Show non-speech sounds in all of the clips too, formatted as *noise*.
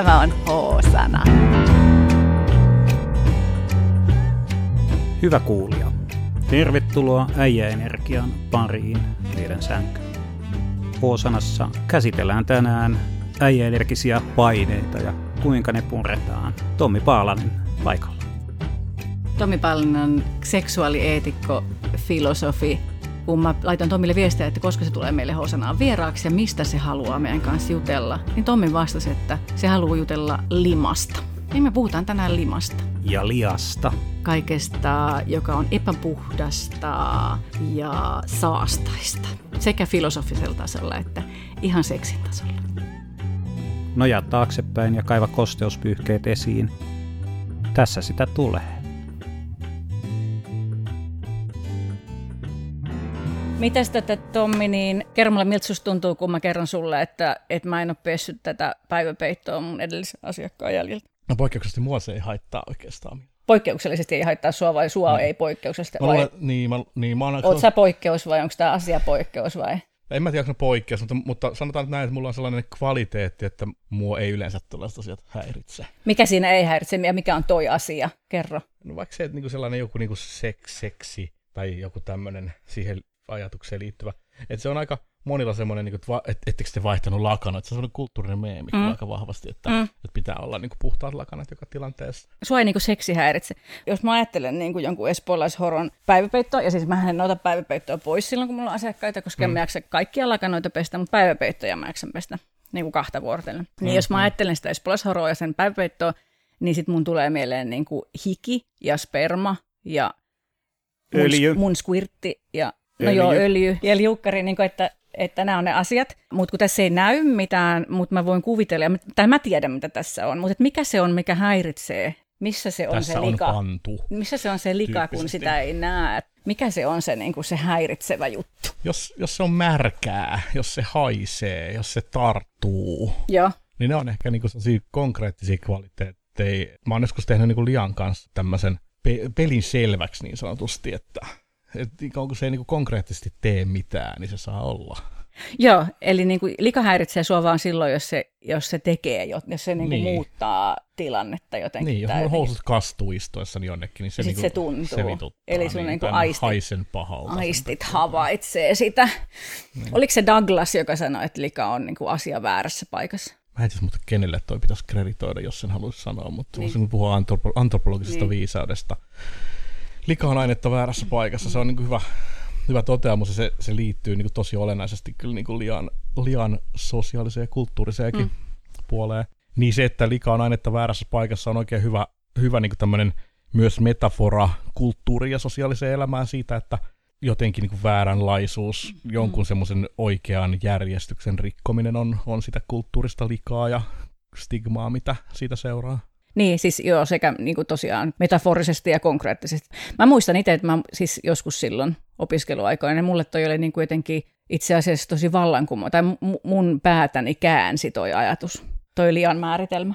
Tämä on H-sana. Hyvä kuulija. Tervetuloa Äijäenergian pariin teidän sänkyyn. H-sanassa käsitellään tänään äijäenergisiä paineita ja kuinka ne puretaan. Tommi Paalanen paikalla. Tommi Paalanen on seksuaalieetikko, filosofi. Kun mä laitoin Tommille viestiä, että koska se tulee meille Hosanaan vieraaksi ja mistä se haluaa meidän kanssa jutella, niin Tommi vastasi, että se haluaa jutella limasta. Niin me puhutaan tänään limasta. Ja liasta. Kaikesta, joka on epäpuhdasta ja saastaista. Sekä filosofisella tasolla että ihan seksin tasolla. Nojaa taaksepäin ja kaiva kosteuspyyhkeet esiin. Tässä sitä tulee. Mitäs tätä Tommi, niin kerro mulle, miltä susta tuntuu, kun mä kerron sulle, että, että mä en ole pessyt tätä päiväpeittoa mun edellisen asiakkaan jäljiltä? No poikkeuksellisesti mua se ei haittaa oikeastaan. Poikkeuksellisesti ei haittaa sua vai sua no. ei poikkeuksellisesti? Mä luulen, niin, mä, niin, mä oon... Oot sä poikkeus vai onko tämä asia poikkeus vai? En mä tiedä, onko poikkeus, mutta, mutta sanotaan nyt näin, että mulla on sellainen kvaliteetti, että mua ei yleensä tällaiset asiat häiritse. Mikä siinä ei häiritse ja mikä on toi asia? Kerro. No vaikka se, että niinku sellainen joku niinku seks, seksi tai joku tämmöinen siihen ajatukseen liittyvä. Että se on aika monilla semmoinen, niin että et, ettekö te vaihtanut lakanat. Se on semmoinen kulttuurinen meemi mm. aika vahvasti, että, mm. että pitää olla niin kuin puhtaat lakanat joka tilanteessa. Sua ei niin kuin seksi häiritse. Jos mä ajattelen niin kuin jonkun espoolaishoron päiväpeittoa, ja siis mä en ota päiväpeittoa pois silloin, kun mulla on asiakkaita, koska mm. en mä jaksa kaikkia lakanoita pestä, mutta päiväpeittoja mä jaksan pestä niin kuin kahta vuorotellen. Mm. Niin jos mä ajattelen sitä espoolaishoroa ja sen päiväpeittoa, niin sit mun tulee mieleen niin kuin hiki ja sperma ja mun, Öljy. mun squirtti ja No joo, öljy ja liukkari, niin kuin, että, että nämä on ne asiat. Mutta kun tässä ei näy mitään, mutta mä voin kuvitella, tai mä tiedän mitä tässä on, mutta mikä se on, mikä häiritsee? Missä se on tässä se lika? On pantu, missä se on se lika, kun sitä ei näe? Mikä se on se, niin kuin se häiritsevä juttu? Jos, jos se on märkää, jos se haisee, jos se tarttuu, Joo. niin ne on ehkä niin kuin konkreettisia kvaliteetteja. Mä oon joskus tehnyt niin kuin Lian kanssa tämmöisen pe- pelin selväksi niin sanotusti, että että kun se ei niin konkreettisesti tee mitään, niin se saa olla. Joo, eli niin kuin lika häiritsee sua vaan silloin, jos se, jos se tekee, jos se niin kuin niin. muuttaa tilannetta jotenkin. Niin, jos mun housut kastuu istuessani jonnekin, niin se, niin se tuntuu. Se vituttaa, eli sun niin, niin kuin aistit, haisen pahalta. Aistit havaitsee sitä. Niin. Oliko se Douglas, joka sanoi, että lika on niin kuin asia väärässä paikassa? Mä en tiedä, mutta kenelle toi pitäisi kreditoida, jos sen haluaisi sanoa, mutta niin. voisin puhua antropo- antropologisesta niin. viisaudesta likanainetta väärässä paikassa. Se on niin kuin hyvä, hyvä toteamus ja se, se liittyy niin kuin tosi olennaisesti kyllä niin kuin liian, liian sosiaaliseen ja kulttuuriseenkin mm. puoleen. Niin se, että lika on ainetta väärässä paikassa on oikein hyvä, hyvä niin kuin tämmöinen myös metafora kulttuuri- ja sosiaaliseen elämään siitä, että jotenkin niin kuin vääränlaisuus, mm. jonkun semmoisen oikean järjestyksen rikkominen on, on sitä kulttuurista likaa ja stigmaa, mitä siitä seuraa. Niin, siis joo, sekä niin kuin tosiaan metaforisesti ja konkreettisesti. Mä muistan itse, että mä siis joskus silloin opiskeluaikoina, niin mulle toi oli niin kuin jotenkin itse asiassa tosi vallankumo, tai mun päätäni käänsi toi ajatus, toi liian määritelmä.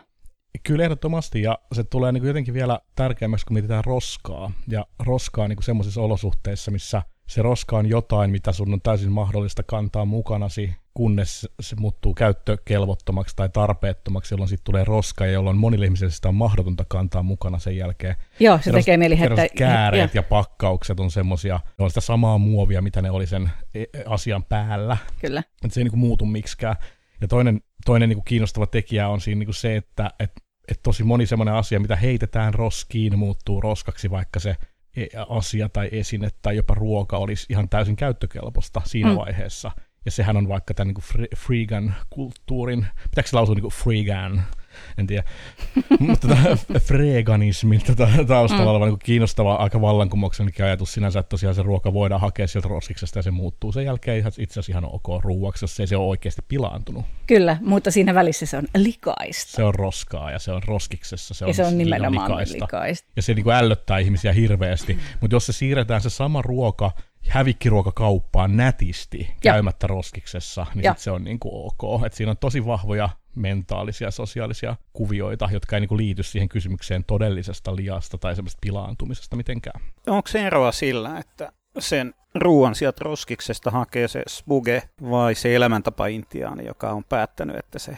Kyllä ehdottomasti, ja se tulee niin kuin jotenkin vielä tärkeämmäksi, kun mietitään roskaa, ja roskaa niin kuin semmoisissa olosuhteissa, missä se roska on jotain, mitä sun on täysin mahdollista kantaa mukanasi kunnes se muuttuu käyttökelvottomaksi tai tarpeettomaksi, jolloin sitten tulee roska, ja jolloin monille ihmisille sitä on mahdotonta kantaa mukana sen jälkeen. Joo, se tekee mieli hettä. Kääreet ja. ja pakkaukset on semmoisia, ne on sitä samaa muovia, mitä ne oli sen e, asian päällä. Kyllä. Et se ei niinku muutu miksikään. Ja toinen, toinen niinku kiinnostava tekijä on siinä niinku se, että et, et tosi moni semmoinen asia, mitä heitetään roskiin, muuttuu roskaksi, vaikka se e, asia tai esine tai jopa ruoka olisi ihan täysin käyttökelpoista siinä mm. vaiheessa – ja sehän on vaikka tämän niin freegan kulttuurin, pitääkö se lausua niin kuin freegan, en tiedä, *laughs* mutta tämä freeganismin tätä taustalla mm. oleva niin kiinnostava aika vallankumouksellinen ajatus sinänsä, että tosiaan se ruoka voidaan hakea sieltä roskiksesta ja se muuttuu sen jälkeen itse asiassa ihan ok ruuaksi, jos ei se ole oikeasti pilaantunut. Kyllä, mutta siinä välissä se on likaista. Se on roskaa ja se on roskiksessa, se on, ja se on nimenomaan likaista. likaista. Ja se niin kuin ällöttää ihmisiä hirveästi, mm. mutta jos se siirretään se sama ruoka hävikkiruokakauppaan nätisti käymättä ja. roskiksessa, niin sit se on niin kuin ok. Et siinä on tosi vahvoja mentaalisia, sosiaalisia kuvioita, jotka ei niin kuin liity siihen kysymykseen todellisesta liasta tai semmoista pilaantumisesta mitenkään. Onko se eroa sillä, että sen ruoan sieltä roskiksesta hakee se spuge vai se elämäntapa intiaani, joka on päättänyt, että se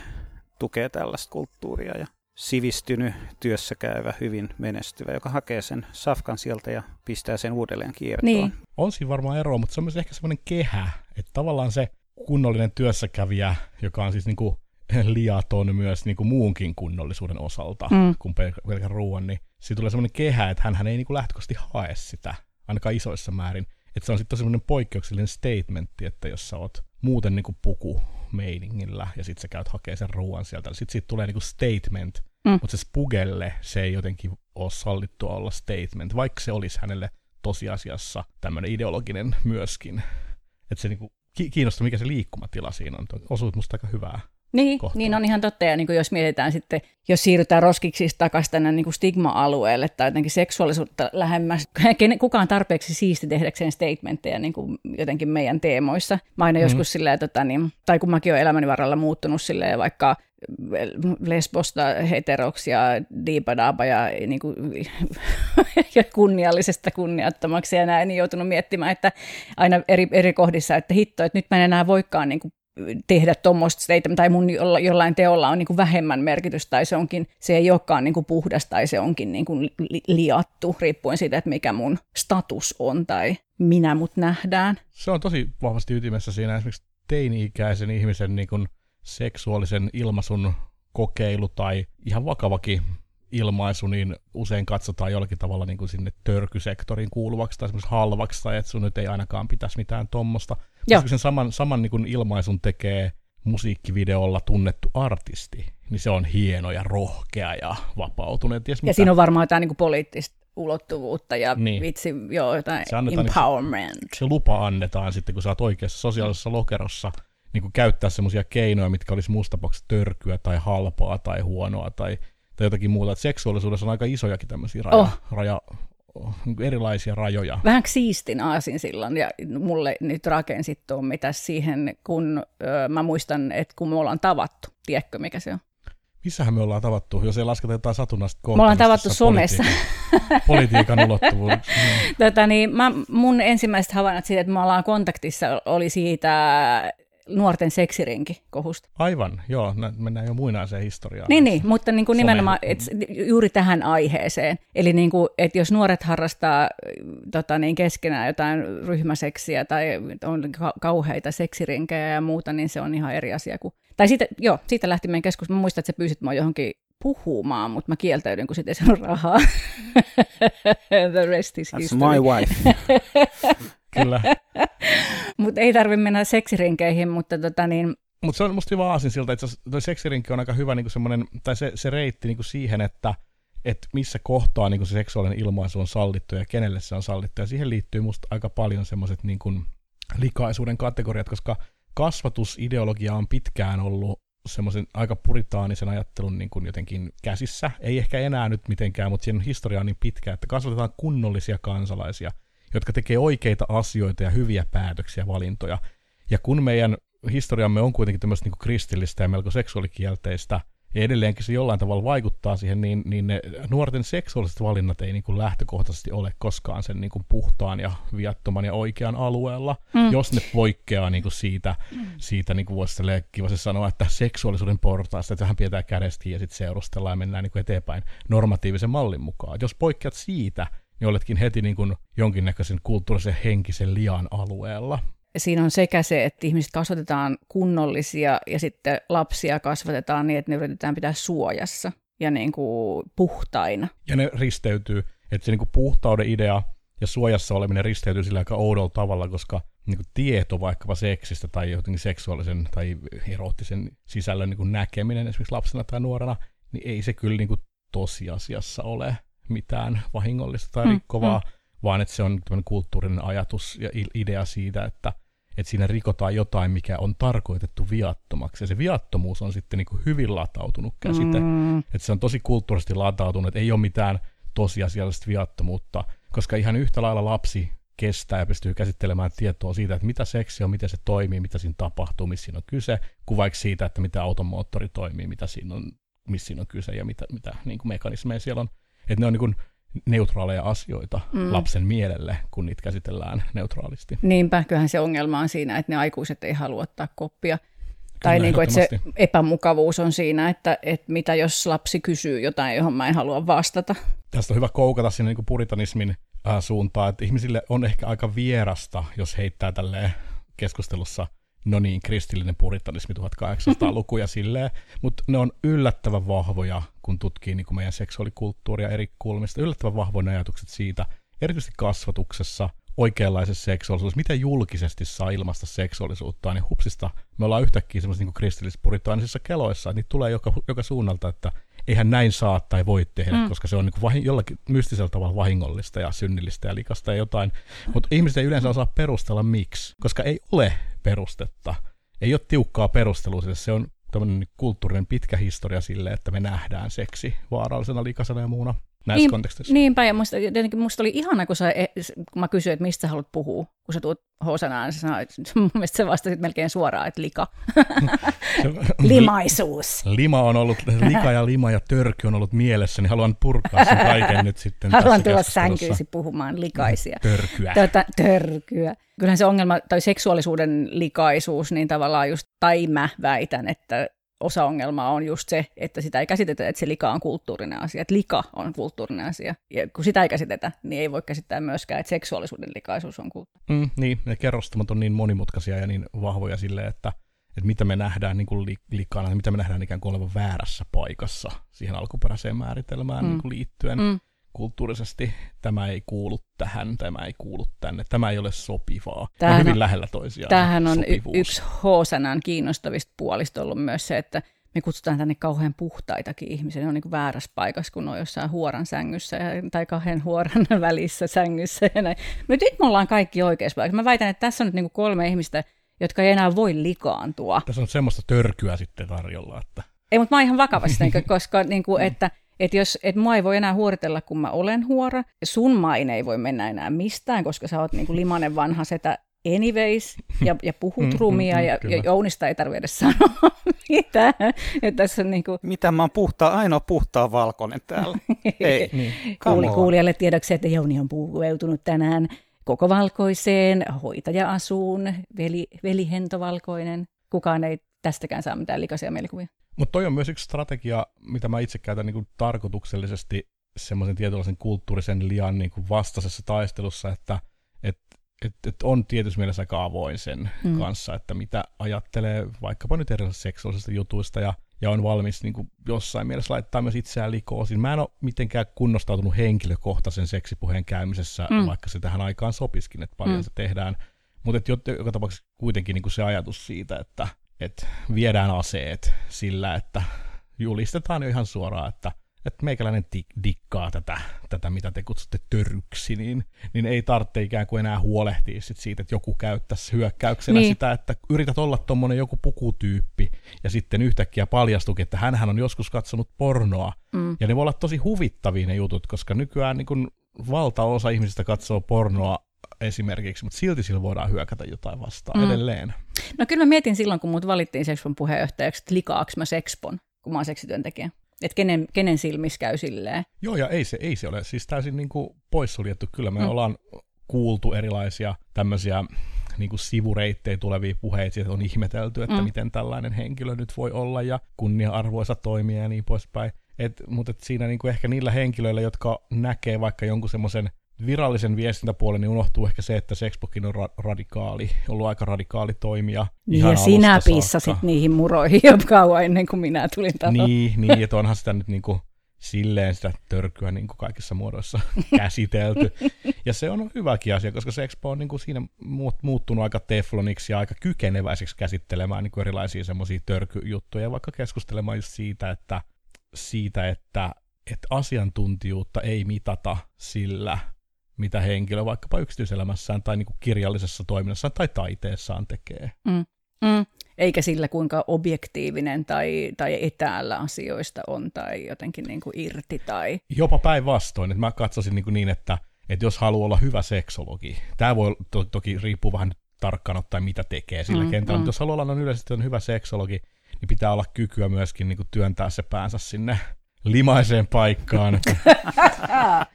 tukee tällaista kulttuuria ja sivistynyt, työssäkäyvä, hyvin menestyvä, joka hakee sen safkan sieltä ja pistää sen uudelleen kiertoon. Niin. On siinä varmaan eroa, mutta se on myös ehkä semmoinen kehä, että tavallaan se kunnollinen työssäkävijä, joka on siis niin kuin liaton myös niin kuin muunkin kunnollisuuden osalta mm. kuin pel- pelkän ruoan, niin siitä tulee semmoinen kehä, että hän ei niin kuin lähtökohtaisesti hae sitä, ainakaan isoissa määrin. Että se on sitten semmoinen poikkeuksellinen statementti, että jos sä oot muuten niin kuin puku meiningillä ja sitten sä käyt hakee sen ruoan sieltä, sitten siitä tulee niin kuin statement, mm. mutta se spugelle se ei jotenkin ole sallittua olla statement, vaikka se olisi hänelle tosiasiassa tämmöinen ideologinen myöskin. Että se niinku kiinnostaa, mikä se liikkumatila siinä on. Osuut musta aika hyvää. Niin, niin on ihan totta. Ja niin kuin jos mietitään sitten, jos siirrytään roskiksista takaisin tänne niin kuin stigma-alueelle tai jotenkin seksuaalisuutta lähemmäs, kukaan tarpeeksi siisti tehdäkseen statementteja niin kuin jotenkin meidän teemoissa. Mä aina mm. joskus silleen, tota, niin, tai kun mäkin olen elämäni varrella muuttunut silleen vaikka lesbosta heteroksi ja diipadaaba ja, niin kuin, *laughs* ja kunniallisesta kunniattomaksi ja näin, niin joutunut miettimään, että aina eri, eri kohdissa, että hitto, että nyt mä en enää voikaan niin kuin, tehdä tuommoista statement, tai mun jollain teolla on niin kuin vähemmän merkitystä, tai se, onkin, se ei olekaan niin kuin puhdas, tai se onkin niin kuin li- liattu, riippuen siitä, että mikä mun status on, tai minä mut nähdään. Se on tosi vahvasti ytimessä siinä esimerkiksi teini-ikäisen ihmisen niin kuin seksuaalisen ilmaisun kokeilu tai ihan vakavakin ilmaisu, niin usein katsotaan jollakin tavalla niin kuin sinne törkysektoriin kuuluvaksi tai halvaksi, tai että sun nyt ei ainakaan pitäisi mitään tuommoista. Koska sen saman, saman niin kuin ilmaisun tekee musiikkivideolla tunnettu artisti, niin se on hieno ja rohkea ja vapautunut. Ties ja mitä. siinä on varmaan jotain niin kuin poliittista ulottuvuutta ja niin. vitsi, joo, jotain se annetaan, empowerment. Niin se, se lupa annetaan sitten, kun sä oot oikeassa sosiaalisessa lokerossa – niin kuin käyttää semmoisia keinoja, mitkä olisi musta törkyä tai halpaa tai huonoa tai, tai jotakin muuta. Et seksuaalisuudessa on aika isojakin tämmöisiä raja, oh. raja, niin erilaisia rajoja. Vähän siistin aasin silloin, ja mulle nyt rakensit tuon mitä siihen, kun ö, mä muistan, että kun me ollaan tavattu, tiedätkö mikä se on? Missähän me ollaan tavattu, jos ei lasketa jotain satunnaista kohtaa? Me ollaan tavattu somessa. *laughs* Politiikan, politiikan ulottuvuus. Tota, niin, mä, mun ensimmäiset havainnot siitä, että me ollaan kontaktissa, oli siitä nuorten seksirinki kohusta. Aivan, joo, mennään jo muinaiseen historiaan. Niin, niin mutta niin kuin nimenomaan et, juuri tähän aiheeseen. Eli niin kuin, että jos nuoret harrastaa tota niin, keskenään jotain ryhmäseksiä tai on kauheita seksirinkejä ja muuta, niin se on ihan eri asia kuin... Tai siitä, joo, siitä lähti meidän keskus. Mä muistan, että sä pyysit mua johonkin puhumaan, mutta mä kieltäydyn, kun sitten ei saanut rahaa. *laughs* The rest is That's history. my wife. *laughs* Kyllä. *laughs* mutta ei tarvitse mennä seksirinkeihin, mutta tota niin... Mutta se on musta hyvä aasin siltä, että toi seksirinki on aika hyvä niin semmoinen, tai se, se reitti niin siihen, että että missä kohtaa niin se seksuaalinen ilmaisu on sallittu ja kenelle se on sallittu. Ja siihen liittyy musta aika paljon semmoiset niin likaisuuden kategoriat, koska kasvatusideologia on pitkään ollut semmoisen aika puritaanisen ajattelun niin kuin jotenkin käsissä. Ei ehkä enää nyt mitenkään, mutta siinä historia on niin pitkä, että kasvatetaan kunnollisia kansalaisia – jotka tekee oikeita asioita ja hyviä päätöksiä, valintoja. Ja kun meidän historiamme on kuitenkin tämmöistä niin kristillistä ja melko seksuaalikielteistä, ja edelleenkin se jollain tavalla vaikuttaa siihen, niin, niin ne nuorten seksuaaliset valinnat ei niin kuin lähtökohtaisesti ole koskaan sen niin kuin puhtaan ja viattoman ja oikean alueella, mm. jos ne poikkeaa niin kuin siitä, mm. siitä niin kuin voisi kivasti sanoa, että seksuaalisuuden portaasta, että vähän pidetään kädestä ja sitten seurustellaan ja mennään niin kuin eteenpäin normatiivisen mallin mukaan. Jos poikkeat siitä, niin oletkin heti niin kuin jonkinnäköisen kulttuurisen henkisen lian alueella. Siinä on sekä se, että ihmiset kasvatetaan kunnollisia ja sitten lapsia kasvatetaan niin, että ne yritetään pitää suojassa ja niin kuin puhtaina. Ja ne risteytyy, että se niin kuin puhtauden idea ja suojassa oleminen risteytyy sillä aika oudolla tavalla, koska niin kuin tieto vaikkapa seksistä tai jotenkin seksuaalisen tai eroottisen sisällön niin kuin näkeminen esimerkiksi lapsena tai nuorena, niin ei se kyllä niin kuin tosiasiassa ole mitään vahingollista tai mm, rikkovaa, mm, vaan että se on kulttuurinen ajatus ja idea siitä, että, että siinä rikotaan jotain, mikä on tarkoitettu viattomaksi. Ja se viattomuus on sitten niin kuin hyvin latautunut käsite. Mm. Että se on tosi kulttuurisesti latautunut, että ei ole mitään tosiasiallista viattomuutta, koska ihan yhtä lailla lapsi kestää ja pystyy käsittelemään tietoa siitä, että mitä seksi on, miten se toimii, mitä siinä tapahtuu, missä siinä on kyse, kuin vaikka siitä, että mitä automoottori toimii, mitä siinä on, missä siinä on kyse ja mitä, mitä niin kuin mekanismeja siellä on. Että ne on niin neutraaleja asioita mm. lapsen mielelle, kun niitä käsitellään neutraalisti. Niinpä, kyllähän se ongelma on siinä, että ne aikuiset ei halua ottaa koppia. tai niin kuin, että se epämukavuus on siinä, että, että mitä jos lapsi kysyy jotain, johon mä en halua vastata. Tästä on hyvä koukata sinne niin puritanismin äh, suuntaan, että ihmisille on ehkä aika vierasta, jos heittää tälleen keskustelussa no niin, kristillinen puritanismi 1800-lukuja silleen, mutta ne on yllättävän vahvoja, kun tutkii niin kuin meidän seksuaalikulttuuria eri kulmista, yllättävän vahvoja ajatukset siitä, erityisesti kasvatuksessa, oikeanlaisessa seksuaalisuudessa, miten julkisesti saa ilmaista seksuaalisuutta, niin hupsista me ollaan yhtäkkiä semmoisissa niin kristillispuritanisissa keloissa, että niitä tulee joka, joka suunnalta, että eihän näin saa tai voi tehdä, mm. koska se on niin vahin, jollakin mystisellä tavalla vahingollista ja synnillistä ja likasta ja jotain. Mutta ihmiset ei yleensä osaa perustella miksi, koska ei ole perustetta. Ei ole tiukkaa perustelua. Se on tämmöinen kulttuurinen pitkä historia sille, että me nähdään seksi vaarallisena, likasena ja muuna näissä niin, konteksteissa. Niinpä, ja musta, jotenkin musta oli ihana, kun, sä, e- kun mä kysyin, että mistä sä haluat puhua, kun sä tuut Hosanaan, sä sanoit, *laughs* mun mielestä sä vastasit melkein suoraan, että lika. *laughs* *laughs* Limaisuus. Lima on ollut, lika ja lima ja törky on ollut mielessä, niin haluan purkaa sen kaiken nyt sitten Haluan tulla sänkyisi puhumaan likaisia. Törkyä. Tätä, törkyä. Kyllähän se ongelma, tai seksuaalisuuden likaisuus, niin tavallaan just, tai mä väitän, että osa ongelmaa on just se, että sitä ei käsitetä, että se lika on kulttuurinen asia, että lika on kulttuurinen asia. Ja kun sitä ei käsitetä, niin ei voi käsittää myöskään, että seksuaalisuuden likaisuus on kulttuurinen. Mm, niin, ne kerrostamat on niin monimutkaisia ja niin vahvoja sille, että, että mitä me nähdään niin kuin li, likana, mitä me nähdään ikään kuin olevan väärässä paikassa siihen alkuperäiseen määritelmään mm. niin kuin liittyen. Mm kulttuurisesti tämä ei kuulu tähän, tämä ei kuulu tänne, tämä ei ole sopivaa. Tämähän on hyvin lähellä toisiaan. Tämähän on y- yksi H-sanan kiinnostavista puolista ollut myös se, että me kutsutaan tänne kauhean puhtaitakin ihmisiä. Ne on niin väärässä paikassa, kun on jossain huoran sängyssä tai kahden huoran *laughs* välissä sängyssä. Ja näin. Mutta nyt me ollaan kaikki oikeassa paikassa. Mä väitän, että tässä on nyt niin kolme ihmistä, jotka ei enää voi likaantua. Tässä on semmoista törkyä sitten tarjolla, että... Ei, mutta mä oon ihan vakavasti, *laughs* koska niin kuin, että että jos, et mua ei voi enää huoritella, kun mä olen huora, ja sun maine ei voi mennä enää mistään, koska sä oot niinku limanen vanha setä anyways, ja, ja puhut mm, rumia, mm, mm, ja, ja Jounista ei tarvitse edes sanoa *laughs* mitään. Ja tässä on niinku... Mitä mä oon puhtaa, ainoa puhtaa valkoinen täällä. *laughs* ei, niin. Kuuli, kuulijalle tiedoksi, että Jouni on puheutunut tänään koko valkoiseen hoitaja-asuun, veli, velihentovalkoinen. Kukaan ei tästäkään saa mitään likaisia mielikuvia. Mutta toi on myös yksi strategia, mitä mä itse käytän niin kuin tarkoituksellisesti semmoisen tietynlaisen kulttuurisen lian niin kuin vastaisessa taistelussa, että et, et, et on tietysti mielessä aika avoin sen mm. kanssa, että mitä ajattelee vaikkapa nyt erilaisista seksuaalisista jutuista ja, ja on valmis niin kuin jossain mielessä laittaa myös itseään likoosiin. Mä en ole mitenkään kunnostautunut henkilökohtaisen seksipuheen käymisessä, mm. vaikka se tähän aikaan sopiskin, että paljon mm. se tehdään. Mutta joka tapauksessa kuitenkin niin kuin se ajatus siitä, että että viedään aseet sillä, että julistetaan jo ihan suoraan, että, että meikäläinen dikkaa tätä, tätä, mitä te kutsutte törryksi, niin, niin ei tarvitse ikään kuin enää huolehtia sit siitä, että joku käyttäisi hyökkäyksenä niin. sitä, että yrität olla tuommoinen joku pukutyyppi, ja sitten yhtäkkiä paljastukin, että hän on joskus katsonut pornoa, mm. ja ne voi olla tosi huvittavia ne jutut, koska nykyään niin kun valtaosa ihmisistä katsoo pornoa esimerkiksi, mutta silti sillä voidaan hyökätä jotain vastaan mm. edelleen. No kyllä mä mietin silloin, kun mut valittiin Sexpon puheenjohtajaksi, että likaaks mä Sexpon, kun mä oon seksityöntekijä. Että kenen, kenen silmissä käy silleen. Joo, ja ei se, ei se ole. Siis täysin niin kuin poissuljettu. Kyllä me mm. ollaan kuultu erilaisia tämmöisiä niin kuin sivureittejä tulevia puheita, että on ihmetelty, että mm. miten tällainen henkilö nyt voi olla ja kunnia-arvoisa toimija ja niin poispäin. Et, mutta et siinä niin kuin ehkä niillä henkilöillä, jotka näkee vaikka jonkun semmoisen virallisen viestintäpuolen, niin unohtuu ehkä se, että Sexbokin on ra- radikaali, ollut aika radikaali toimija. Niin, ja sinä pissasit niihin muroihin jo kauan ennen kuin minä tulin taloon. Niin, niin että onhan sitä nyt niin kuin silleen sitä törkyä niin kuin kaikissa muodoissa *laughs* käsitelty. ja se on hyväkin asia, koska se Expo on niin kuin siinä muuttunut aika tefloniksi ja aika kykeneväiseksi käsittelemään niin kuin erilaisia semmoisia törkyjuttuja, vaikka keskustelemaan just siitä, että, siitä, että, että asiantuntijuutta ei mitata sillä, mitä henkilö vaikkapa yksityiselämässään tai niin kuin kirjallisessa toiminnassaan tai taiteessaan tekee. Mm. Mm. Eikä sillä, kuinka objektiivinen tai, tai etäällä asioista on tai jotenkin niin kuin irti. Tai... Jopa päinvastoin. Että mä katsoisin niin, kuin niin että, että jos haluaa olla hyvä seksologi, tämä voi to, toki riippuu vähän tarkkaan ottaen, mitä tekee sillä mm, kentällä, mm. mutta jos haluaa olla yleisesti on hyvä seksologi, niin pitää olla kykyä myöskin niin kuin työntää se päänsä sinne limaiseen paikkaan.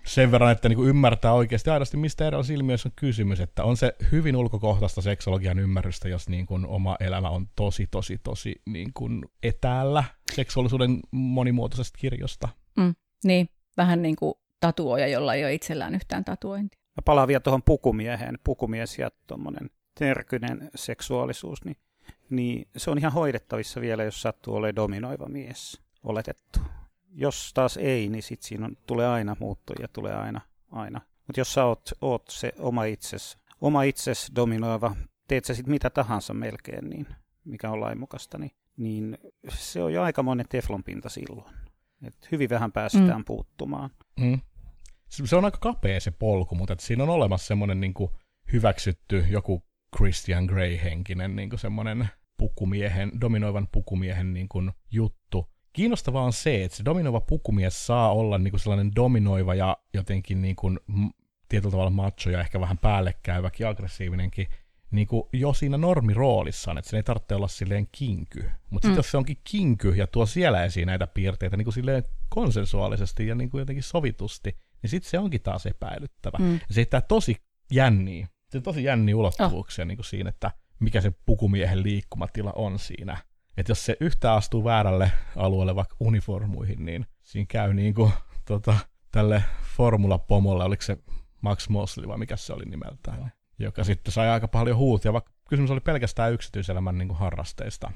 Sen verran, että niin ymmärtää oikeasti aidosti, mistä erilaisissa ilmiöissä on kysymys. Että on se hyvin ulkokohtaista seksologian ymmärrystä, jos niin kuin oma elämä on tosi, tosi, tosi niin kuin etäällä seksuaalisuuden monimuotoisesta kirjosta. Mm, niin, vähän niin kuin tatuoja, jolla ei ole itsellään yhtään tatuointia. Mä palaan vielä tuohon pukumieheen. Pukumies ja tuommoinen terkynen seksuaalisuus, niin, niin se on ihan hoidettavissa vielä, jos sattuu olemaan dominoiva mies, oletettu. Jos taas ei, niin sitten siinä on, tulee aina muuttuja, tulee aina, aina. Mutta jos sä oot, oot se oma itses, oma itses dominoiva, teet sä sitten mitä tahansa melkein, niin mikä on lainmukaista, niin, niin se on jo aika monen teflonpinta silloin. Et hyvin vähän päästään mm. puuttumaan. Mm. Se on aika kapea se polku, mutta siinä on olemassa semmoinen niin hyväksytty joku Christian Grey-henkinen niin semmoinen pukumiehen, dominoivan pukumiehen niin kuin juttu. Kiinnostavaa on se, että se dominoiva pukumies saa olla niin kuin sellainen dominoiva ja jotenkin niin kuin, tietyllä tavalla macho ja ehkä vähän päällekkäyväkin, aggressiivinenkin, niin kuin jo siinä normiroolissaan, että se ei tarvitse olla silleen kinky. Mutta mm. sitten jos se onkin kinky ja tuo siellä esiin näitä piirteitä niin kuin silleen konsensuaalisesti ja niin kuin jotenkin sovitusti, niin sitten se onkin taas epäilyttävä. Mm. Ja se heittää tosi jänniä se on tosi jänni ulottuvuuksia oh. niin kuin siinä, että mikä se pukumiehen liikkumatila on siinä. Että jos se yhtä astuu väärälle alueelle vaikka uniformuihin, niin siinä käy niin kuin tota, tälle formulapomolle, oliko se Max Mosley vai mikä se oli nimeltään, oh. joka sitten sai aika paljon huutia, vaikka kysymys oli pelkästään yksityiselämän niin kuin harrasteista,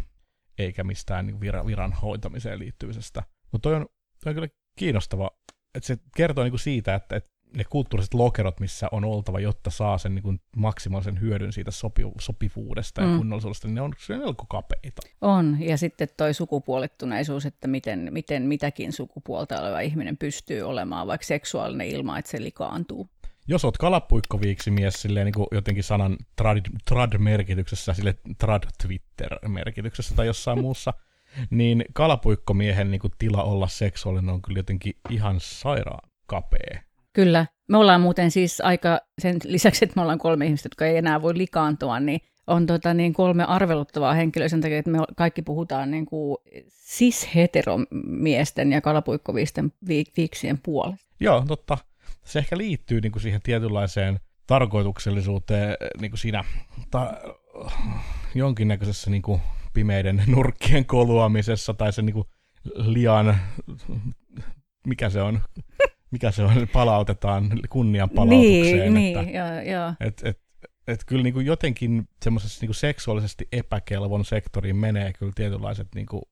eikä mistään niin viran, viran hoitamiseen liittymisestä. Mutta toi on, toi on kyllä kiinnostava, että se kertoo niin kuin siitä, että, että ne kulttuuriset lokerot, missä on oltava, jotta saa sen niin kuin maksimaalisen hyödyn siitä sopi- sopivuudesta ja mm. kunnollisuudesta, niin ne on melko kapeita. On, ja sitten toi sukupuolittuneisuus, että miten, miten mitäkin sukupuolta oleva ihminen pystyy olemaan, vaikka seksuaalinen ilma, että se likaantuu. Jos oot kalapuikkoviiksimies silleen niin kuin jotenkin sanan trad, trad-merkityksessä, sille trad-Twitter-merkityksessä tai jossain muussa, *laughs* niin kalapuikkomiehen niin kuin tila olla seksuaalinen on kyllä jotenkin ihan sairaan kapea. Kyllä. Me ollaan muuten siis aika, sen lisäksi, että me ollaan kolme ihmistä, jotka ei enää voi likaantua, niin on tota, niin kolme arveluttavaa henkilöä sen takia, että me kaikki puhutaan niin kuin cis-heteromiesten ja kalapuikkovisten viiksien puolesta. Joo, totta. Se ehkä liittyy niin kuin siihen tietynlaiseen tarkoituksellisuuteen niin kuin siinä ta- jonkinnäköisessä niin kuin pimeiden nurkkien koluamisessa tai se niin kuin liian, mikä se on, mikä se on, palautetaan kunnian palautukseen. Niin, että, niin joo, joo. Et, et, et kyllä niin kuin jotenkin semmoisessa niin kuin seksuaalisesti epäkelvon sektoriin menee kyllä tietynlaiset niin kuin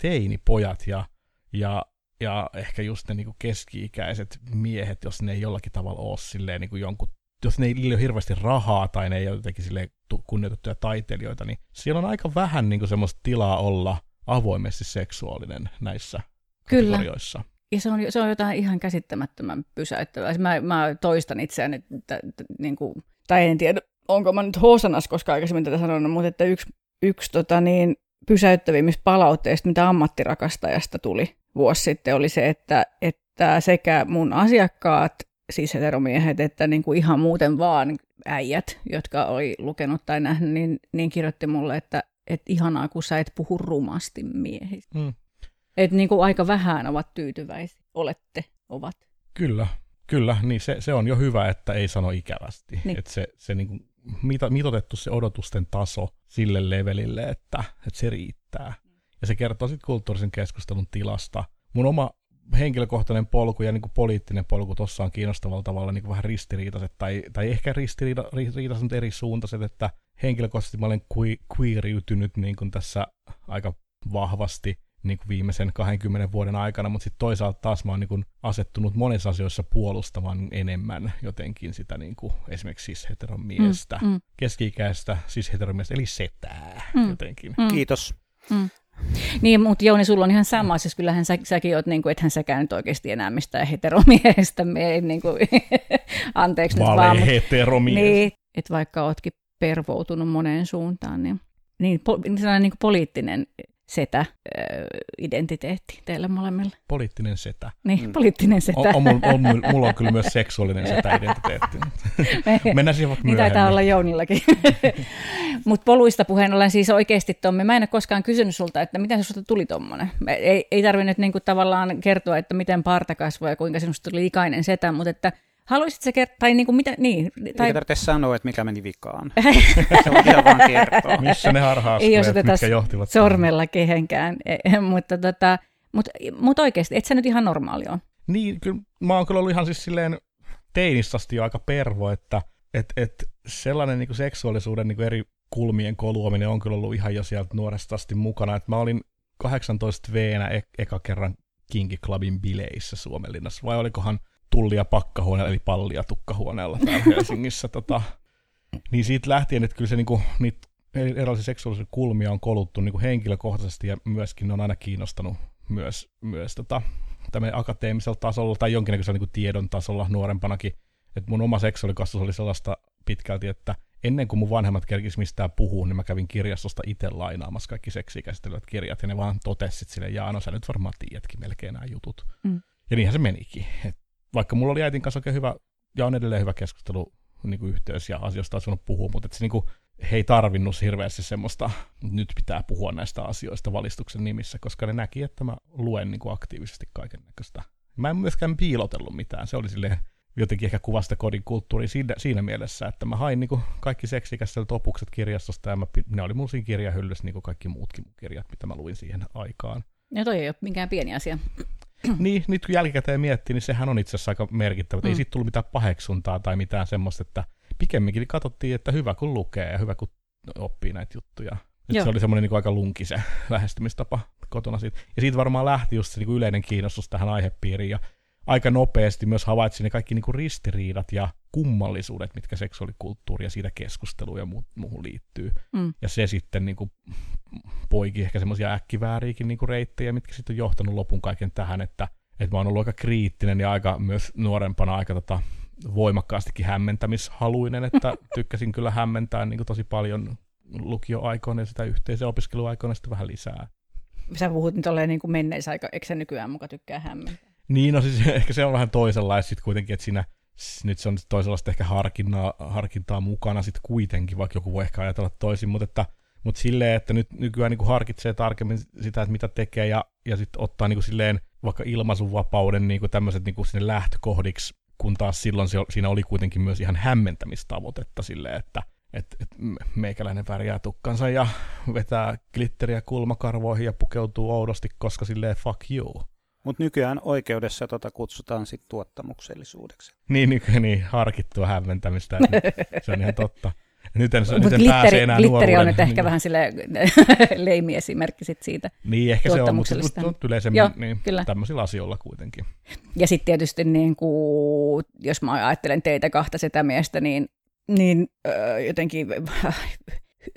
teinipojat ja, ja, ja ehkä just ne niin kuin keski-ikäiset miehet, jos ne ei jollakin tavalla ole silleen niin kuin jonkun jos ne ei ole hirveästi rahaa tai ne ei ole jotenkin sille kunnioitettuja taiteilijoita, niin siellä on aika vähän niin kuin semmoista tilaa olla avoimesti seksuaalinen näissä Kyllä. kategorioissa. Ja se on, se on jotain ihan käsittämättömän pysäyttävää. Mä, mä toistan itseäni, että, että, että niin kuin, tai en tiedä, onko mä nyt hosanas, koska aikaisemmin tätä sanonut, mutta että yksi, yksi tota niin, pysäyttävimmistä palautteista, mitä ammattirakastajasta tuli vuosi sitten, oli se, että, että sekä mun asiakkaat, siis heteromiehet, että niin kuin ihan muuten vaan äijät, jotka oli lukenut tai nähnyt, niin, niin kirjoitti mulle, että, että ihanaa, kun sä et puhu rumasti miehistä. Mm. Että niin kuin aika vähän ovat tyytyväisiä, olette, ovat. Kyllä, kyllä, niin se, se on jo hyvä, että ei sano ikävästi. Niin. Että se, se niin kuin mito, mitotettu se odotusten taso sille levelille, että, että se riittää. Ja se kertoo sitten kulttuurisen keskustelun tilasta. Mun oma henkilökohtainen polku ja niin kuin poliittinen polku tuossa on kiinnostavalla tavalla niin kuin vähän ristiriitaiset, tai, tai ehkä ristiriitaiset, mutta eri suuntaiset, että henkilökohtaisesti mä olen queeriytynyt niin kuin tässä aika vahvasti niin kuin viimeisen 20 vuoden aikana, mutta sitten toisaalta taas mä oon niin kuin asettunut monissa asioissa puolustamaan enemmän jotenkin sitä niin kuin esimerkiksi cis-heteron miestä, mm, mm. keski-ikäistä cis-heteron miestä, eli setää mm, jotenkin. Mm. Kiitos. Mm. Niin, mutta Jouni, sulla on ihan sama, siis kyllähän sä, säkin oot, niin kuin, ethän säkään nyt oikeasti enää mistään heteromiehestä, me ei, niin kuin, *laughs* anteeksi Vale nyt vaan. heteromies. Niin, että vaikka ootkin pervoutunut moneen suuntaan, niin, niin, po, niin sellainen niin kuin poliittinen setä-identiteetti teille molemmille. Poliittinen setä. Niin, mm. poliittinen setä. On, on, on, on, mulla on kyllä myös seksuaalinen setä-identiteetti. Mennään siihen vaikka Niin taitaa olla Jounillakin. *laughs* Mutta poluista puheen ollen siis oikeasti, Tommi, mä en ole koskaan kysynyt sulta, että miten sinusta tuli tommonen. Ei, ei tarvinnut niinku tavallaan kertoa, että miten parta kasvoi ja kuinka sinusta tuli ikainen setä, mutta että Haluaisit se kertoa, tai niinku mitä, niin. Tai... Ei tarvitse sanoa, että mikä meni vikaan. *laughs* se on ihan vaan kertoa. Missä ne harhaa Ei osoiteta mitkä johtivat sormella kehenkään, e, mutta tota, mut, mut oikeasti, et sä nyt ihan normaali on. Niin, kyllä mä oon kyllä ollut ihan siis silleen teinistasti jo aika pervo, että et, et sellainen niin seksuaalisuuden niin eri kulmien koluaminen on kyllä ollut ihan jo sieltä nuoresta asti mukana. Et mä olin 18 v e- eka kerran Kinky Clubin bileissä Suomenlinnassa, vai olikohan tullia pakkahuoneella, eli pallia tukkahuoneella täällä *laughs* Helsingissä. tota, niin siitä lähtien, että kyllä se niinku, niitä erilaisia seksuaalisia kulmia on koluttu niinku henkilökohtaisesti ja myöskin ne on aina kiinnostanut myös, myös tota, akateemisella tasolla tai jonkinnäköisellä niinku tiedon tasolla nuorempanakin. Et mun oma seksuaalikasvatus oli sellaista pitkälti, että ennen kuin mun vanhemmat kerkis mistään puhuu, niin mä kävin kirjastosta itse lainaamassa kaikki seksiä käsittelevät kirjat, ja ne vaan totesit sille, jaa, no sä nyt varmaan tiedätkin melkein nämä jutut. Mm. Ja niinhän se menikin. Et vaikka mulla oli äitin kanssa oikein hyvä, ja on edelleen hyvä keskustelu niin kuin yhteys ja asioista olisi voinut puhua, mutta se niin kuin, he ei tarvinnut hirveästi semmoista, nyt pitää puhua näistä asioista valistuksen nimissä, koska ne näki, että mä luen niin kuin aktiivisesti kaiken näköistä. Mä en myöskään piilotellut mitään, se oli silleen jotenkin ehkä kuvasta kodin kulttuuri siinä, siinä mielessä, että mä hain niin kuin kaikki seksikäiset opukset kirjastosta ja mä, ne oli mun siinä kirjahyllyssä niin kuin kaikki muutkin kirjat, mitä mä luin siihen aikaan. Ja toi ei ole mikään pieni asia. *clears throat* niin, nyt kun jälkikäteen miettii, niin sehän on itse asiassa aika merkittävä. Mm. Ei siitä tullut mitään paheksuntaa tai mitään semmoista, että pikemminkin katsottiin, että hyvä kun lukee ja hyvä kun oppii näitä juttuja. Nyt se oli semmoinen niin aika lunki se *laughs* lähestymistapa kotona siitä. Ja siitä varmaan lähti just se niin kuin yleinen kiinnostus tähän aihepiiriin. Ja aika nopeasti myös havaitsin ne kaikki niin kuin ristiriidat ja kummallisuudet, mitkä seksuaalikulttuuri ja siitä keskusteluun ja mu- muuhun liittyy. Mm. Ja se sitten niin kuin poiki ehkä semmoisia äkkivääriäkin niin kuin reittejä, mitkä sitten on johtanut lopun kaiken tähän, että, että mä oon ollut aika kriittinen ja aika myös nuorempana aika tota, voimakkaastikin hämmentämishaluinen, että *laughs* tykkäsin kyllä hämmentää niin kuin tosi paljon lukioaikoina ja sitä yhteisen opiskeluaikoina sitten vähän lisää. Sä puhut nyt olleen niin kuin menneisaika, eikö sä nykyään muka tykkää hämmentää? Niin, no siis *laughs* ehkä se on vähän toisenlaista sitten kuitenkin, että siinä nyt se on toisenlaista ehkä harkintaa, harkintaa mukana sitten kuitenkin, vaikka joku voi ehkä ajatella toisin, mutta että mutta silleen, että nyt nykyään niin harkitsee tarkemmin sitä, että mitä tekee, ja, ja sitten ottaa niin silleen vaikka ilmaisunvapauden niin tämmöiset niin sinne lähtökohdiksi, kun taas silloin se, siinä oli kuitenkin myös ihan hämmentämistavoitetta silleen, että et, et meikäläinen värjää tukkansa ja vetää glitteriä kulmakarvoihin ja pukeutuu oudosti, koska silleen fuck you. Mutta nykyään oikeudessa tota kutsutaan sit tuottamuksellisuudeksi. Niin, niin, niin harkittua hämmentämistä. *laughs* se on ihan totta. Nyt en, nyt en pääse enää glitteri on nyt ehkä niin. vähän sille *laughs* leimiesimerkki sit siitä Niin, ehkä se on, mutta, mutta yleisemmin Joo, niin, kyllä. tämmöisillä asioilla kuitenkin. Ja sitten tietysti, niin kuin, jos mä ajattelen teitä kahta sitä miestä, niin, niin äh, jotenkin, äh,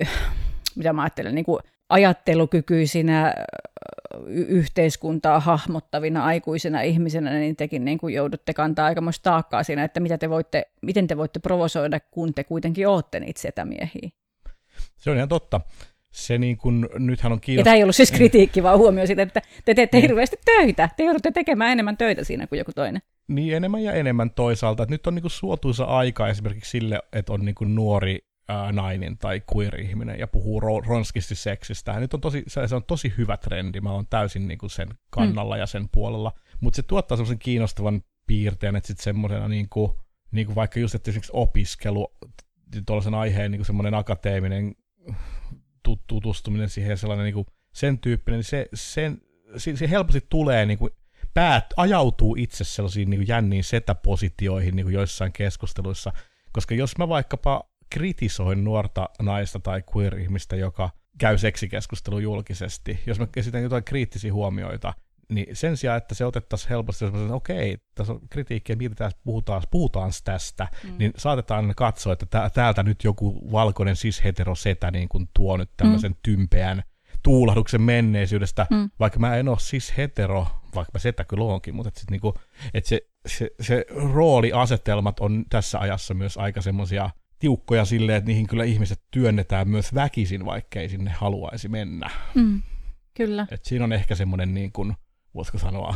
*laughs* mitä mä ajattelen, niin kuin ajattelukykyisinä yhteiskuntaa hahmottavina aikuisina ihmisenä, niin tekin niin kuin joudutte kantaa aikamoista taakkaa siinä, että mitä te voitte, miten te voitte provosoida, kun te kuitenkin olette niitä setämiehiä. Se on ihan totta. Se niin kuin, nythän on kiinnostunut. Ja tämä ei ollut siis kritiikki, vaan huomio siitä, että te teette niin. hirveästi töitä. Te joudutte tekemään enemmän töitä siinä kuin joku toinen. Niin, enemmän ja enemmän toisaalta. Että nyt on niin kuin suotuisa aika esimerkiksi sille, että on niin kuin nuori ää, nainen tai queer-ihminen ja puhuu ro- ronskisti seksistä. Nyt on tosi, se on tosi hyvä trendi, mä oon täysin niin kuin sen kannalla mm. ja sen puolella, mutta se tuottaa semmoisen kiinnostavan piirteen, että sitten semmoisena niin kuin, niin kuin vaikka just, että esimerkiksi opiskelu, tuollaisen aiheen niin semmoinen akateeminen tutustuminen siihen sellainen niin kuin sen tyyppinen, niin se, sen, se, se helposti tulee niin kuin päät, ajautuu itse sellaisiin niin kuin jänniin setäpositioihin niin kuin joissain keskusteluissa, koska jos mä vaikkapa kritisoin nuorta naista tai queer-ihmistä, joka käy seksikeskustelu julkisesti, jos mä esitän jotain kriittisiä huomioita, niin sen sijaan, että se otettaisiin helposti, että okei, tässä on kritiikkiä, mietitään, puhutaan, puhutaan tästä, mm. niin saatetaan katsoa, että täältä nyt joku valkoinen cis-heterosetä niin kuin tuo nyt tämmöisen mm. tympeän tuulahduksen menneisyydestä, mm. vaikka mä en ole cis-hetero, vaikka mä setä kyllä onkin, mutta et sit niinku, et se, se, se rooliasetelmat on tässä ajassa myös aika semmoisia tiukkoja silleen, että niihin kyllä ihmiset työnnetään myös väkisin, vaikka ei sinne haluaisi mennä. Mm. Kyllä. Et siinä on ehkä semmoinen, niin kuin, voisiko sanoa,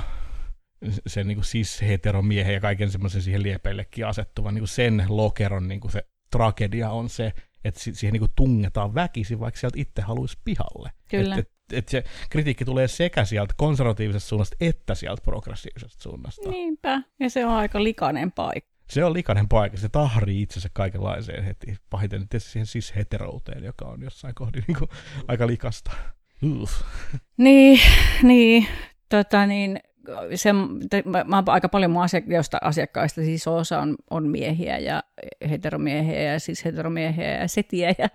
se niin kuin siis heteromiehen ja kaiken semmoisen siihen liepeillekin asettuvan niin kuin sen lokeron niin kuin se tragedia on se, että siihen niin kuin tungetaan väkisin, vaikka sieltä itse haluaisi pihalle. Kyllä. Et, et, et se kritiikki tulee sekä sieltä konservatiivisesta suunnasta että sieltä progressiivisesta suunnasta. Niinpä, ja se on aika likainen paikka. Se on likainen paikka, se tahrii itsensä kaikenlaiseen heti, pahiten tietysti siihen siis heterouteen, joka on jossain kohdin niin kuin, aika likasta. Uh. Niin, niin, tota niin, se, mä, mä aika paljon mun asiak- asiakkaista, siis osa on, on miehiä ja heteromiehiä ja siis heteromiehiä ja setiä ja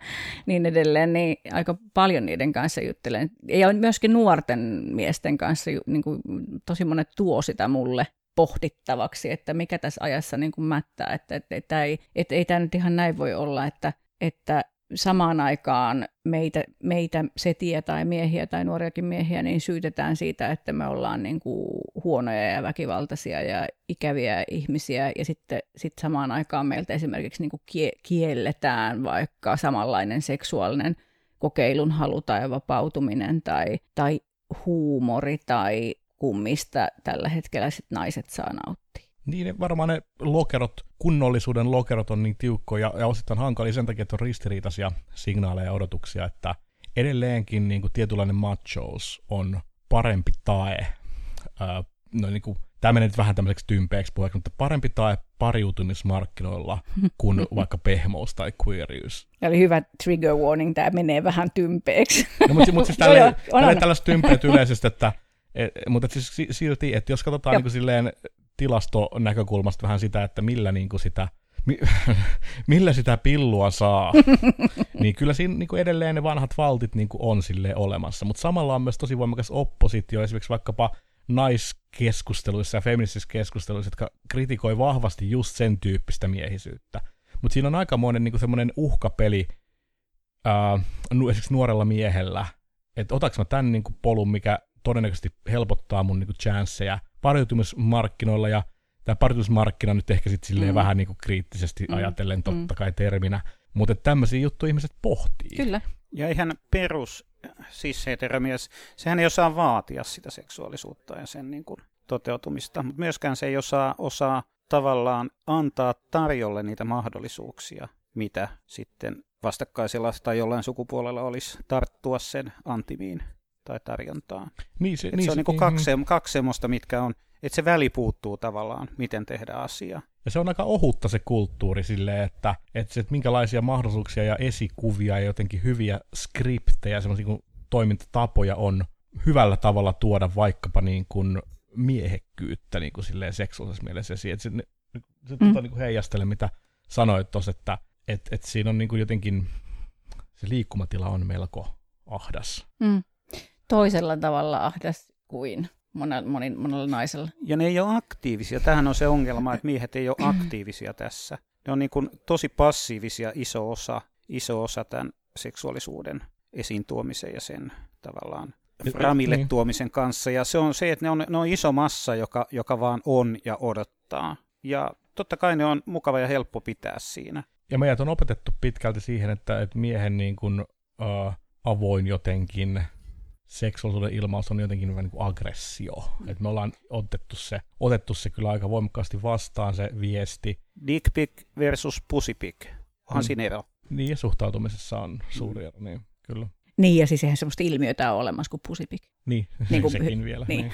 niin edelleen, niin aika paljon niiden kanssa juttelen. Ja myöskin nuorten miesten kanssa niin kuin, tosi monet tuo sitä mulle pohdittavaksi, että mikä tässä ajassa niin kuin mättää, että, että, että, ei, että ei tämä nyt ihan näin voi olla, että, että samaan aikaan meitä, meitä setiä tai miehiä tai nuoriakin miehiä niin syytetään siitä, että me ollaan niin kuin huonoja ja väkivaltaisia ja ikäviä ihmisiä. Ja sitten sit samaan aikaan meiltä esimerkiksi niin kuin kie, kielletään vaikka samanlainen seksuaalinen kokeilun halu tai vapautuminen tai, tai huumori tai kummista tällä hetkellä sit naiset saa nauttia. Niin varmaan ne lokerot, kunnollisuuden lokerot on niin tiukkoja ja osittain hankalia sen takia, että on ristiriitaisia signaaleja ja odotuksia, että edelleenkin niin kuin tietynlainen machos on parempi tae. No niin kuin, tämä menee nyt vähän tämmöiseksi tympeäksi puheeksi, mutta parempi tae pariutumismarkkinoilla kuin *laughs* vaikka pehmous tai queerius. Eli hyvä trigger warning, tämä menee vähän tympeäksi. No, mutta, mutta siis *laughs* tälleen, tälleen tällaiset tympeät yleisesti, että et, mutta siis silti, että jos katsotaan niin kuin silleen tilastonäkökulmasta vähän sitä, että millä niin kuin sitä mi, *laughs* millä sitä pillua saa, *laughs* niin kyllä siinä niin kuin edelleen ne vanhat valtit niin kuin on sille olemassa. Mutta samalla on myös tosi voimakas oppositio, esimerkiksi vaikkapa naiskeskusteluissa ja feministisissä keskusteluissa, jotka kritikoi vahvasti just sen tyyppistä miehisyyttä. Mutta siinä on aikamoinen niin semmoinen uhkapeli ää, esimerkiksi nuorella miehellä, että otaks mä tämän niin kuin polun, mikä todennäköisesti helpottaa mun niinku chanceja pariutumismarkkinoilla ja tämä pariutumismarkkina nyt ehkä sitten silleen mm. vähän niinku kriittisesti mm. ajatellen totta mm. kai terminä, mutta tämmöisiä juttuja ihmiset pohtii. Kyllä. Ja ihan perus siis heteromies, sehän ei osaa vaatia sitä seksuaalisuutta ja sen niin kuin toteutumista, mutta myöskään se ei osaa, osaa tavallaan antaa tarjolle niitä mahdollisuuksia, mitä sitten vastakkaisella tai jollain sukupuolella olisi tarttua sen antimiin tai tarjontaan. Niin se, niin se on niin kuin kaksi, kaksi semmoista, mitkä on, että se väli puuttuu tavallaan, miten tehdä asia. Ja se on aika ohutta se kulttuuri silleen, että, että, se, että minkälaisia mahdollisuuksia ja esikuvia ja jotenkin hyviä skriptejä, semmoisia kuin toimintatapoja on hyvällä tavalla tuoda vaikkapa niin kuin miehekkyyttä niin kuin silleen seksuaalisessa mielessä esiin. Että se, se, se mm. tuota, niin kuin heijastele, mitä sanoit tuossa, että et, et siinä on niin kuin jotenkin, se liikkumatila on melko ahdas. Mm toisella tavalla ahdas kuin monella, moni, monella naisella. Ja ne ei ole aktiivisia. Tähän on se ongelma, että miehet ei ole *clears throat* aktiivisia tässä. Ne on niin kuin tosi passiivisia iso osa, iso osa tämän seksuaalisuuden esiin tuomisen ja sen tavallaan framille niin. tuomisen kanssa. Ja se on se, että ne on, ne on iso massa, joka, joka vaan on ja odottaa. Ja totta kai ne on mukava ja helppo pitää siinä. Ja meidät on opetettu pitkälti siihen, että, että miehen niin kuin, uh, avoin jotenkin seksuaalisuuden ilmaus on jotenkin niin kuin aggressio. Mm. Et me ollaan otettu se, otettu se kyllä aika voimakkaasti vastaan se viesti. Dick pic versus pussy pic. Onhan mm. siinä ero. Niin, ja suhtautumisessa on suuri ero, niin kyllä. Niin, ja siis eihän semmoista ilmiötä ole olemassa kuin pusipik. Niin, niin kuin, *laughs* sekin vielä. Niin.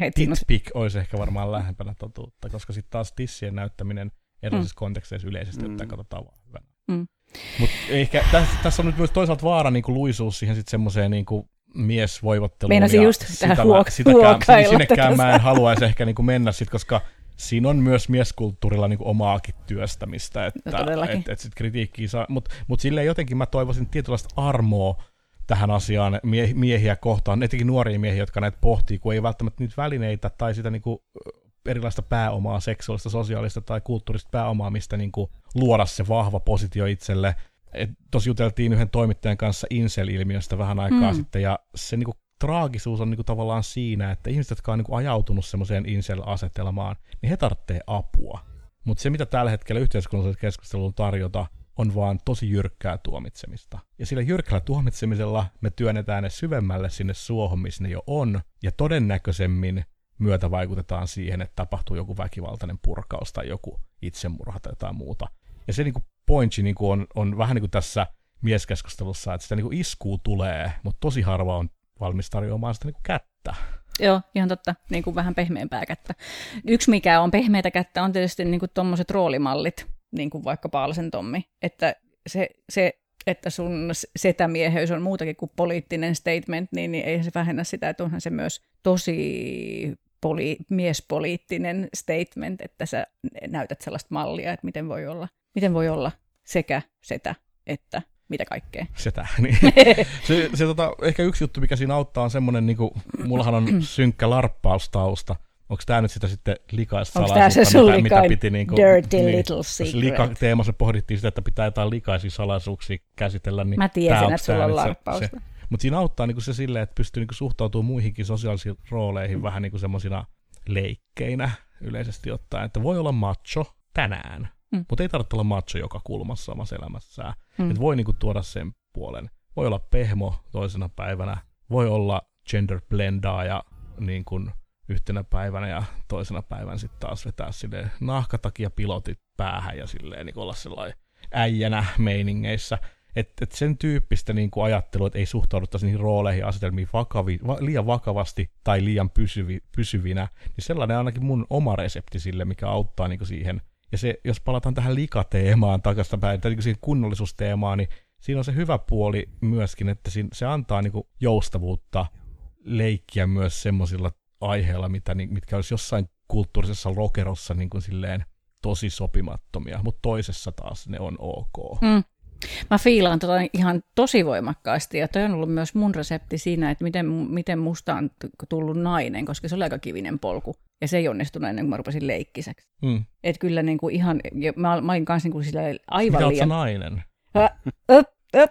niin. *laughs* Titpik olisi ehkä varmaan lähempänä totuutta, koska sitten taas tissien näyttäminen erilaisissa mm. konteksteissa yleisesti mm. ottaen katsotaan vaan hyvänä. Mm. Mutta ehkä tässä, tässä on nyt myös toisaalta vaara niin kuin luisuus siihen sitten semmoiseen niin kuin miesvoivotteluun. Meinasin just tähän sitä, huok- sitäkään, Sinnekään mä en haluaisi ehkä niin kuin mennä sit, koska siinä on myös mieskulttuurilla niin kuin omaakin työstämistä, että no et, et sit kritiikkiä saa, mutta mut silleen jotenkin mä toivoisin tietynlaista armoa tähän asiaan mie- miehiä kohtaan, etenkin nuoria miehiä, jotka näitä pohtii, kun ei välttämättä niitä välineitä tai sitä niin kuin erilaista pääomaa, seksuaalista, sosiaalista tai kulttuurista pääomaa, mistä niin kuin luoda se vahva positio itselle, Tuossa juteltiin yhden toimittajan kanssa Incel-ilmiöstä vähän aikaa mm. sitten, ja se niinku, traagisuus on niinku, tavallaan siinä, että ihmiset, jotka on niinku, ajautunut semmoiseen Incel-asetelmaan, niin he tarvitsee apua. Mutta se, mitä tällä hetkellä yhteiskunnallisessa keskustelulla tarjota, on vaan tosi jyrkkää tuomitsemista. Ja sillä jyrkkällä tuomitsemisella me työnnetään ne syvemmälle sinne suohon, missä ne jo on, ja todennäköisemmin myötä vaikutetaan siihen, että tapahtuu joku väkivaltainen purkaus tai joku itsemurha tai jotain muuta. Ja se niinku pointti niinku on, on vähän niin kuin tässä mieskeskustelussa, että sitä niinku iskuu tulee, mutta tosi harva on valmis tarjoamaan sitä niinku kättä. Joo, ihan totta. Niin kuin vähän pehmeämpää kättä. Yksi, mikä on pehmeitä kättä, on tietysti niin tuommoiset roolimallit, niin kuin vaikka Paalsen Tommi. Että se, se että sun setämieheys on muutakin kuin poliittinen statement, niin, niin ei se vähennä sitä, että onhan se myös tosi poli- miespoliittinen statement, että sä näytät sellaista mallia, että miten voi olla, miten voi olla sekä setä että mitä kaikkea. Setä, *laughs* niin. se, se tota, ehkä yksi juttu, mikä siinä auttaa, on semmoinen, niin kuin, mullahan on *clears throat* synkkä larppaustausta, Onko tämä nyt sitä sitten likaista salaisuutta, mitä, mitä piti niin kuin, dirty niin, little secret? Lika, teemassa pohdittiin sitä, että pitää jotain likaisia salaisuuksia käsitellä. Niin Mä tiesin, että sulla on larppausta. Mutta siinä auttaa niin kuin se silleen, että pystyy niin kuin suhtautumaan muihinkin sosiaalisiin rooleihin vähän niin kuin semmoisina leikkeinä yleisesti ottaen. Että voi olla macho tänään, mm. mutta ei tarvitse olla macho joka kulmassa omassa elämässään. Mm. Että voi niin kuin tuoda sen puolen. Voi olla pehmo toisena päivänä, voi olla gender blendaa ja niin kuin yhtenä päivänä ja toisena päivänä sitten taas vetää sille nahkatakia pilotit päähän ja silleen niin olla sellainen äijänä meiningeissä. Että et sen tyyppistä niin kuin ajattelua, että ei suhtauduttaisi niihin rooleihin asetelmiin vakavi, va, liian vakavasti tai liian pysyvi, pysyvinä, niin sellainen on ainakin mun oma resepti sille, mikä auttaa niin kuin siihen. Ja se, jos palataan tähän likateemaan takaisin tai niin siihen kunnollisuusteemaan, niin siinä on se hyvä puoli myöskin, että se antaa niin joustavuutta leikkiä myös semmoisilla aiheella, mitä, mitkä olisi jossain kulttuurisessa lokerossa niin kuin silleen tosi sopimattomia, mutta toisessa taas ne on ok. Mm. Mä fiilaan tota ihan tosi voimakkaasti ja toi on ollut myös mun resepti siinä, että miten, miten musta on tullut nainen, koska se oli aika kivinen polku. Ja se ei onnistunut ennen kuin mä rupesin leikkiseksi. Mm. Et kyllä niin kuin ihan, mä, mä olin kanssa niin kuin sillä aivan Mitä liian... nainen? Ä, öp, öp,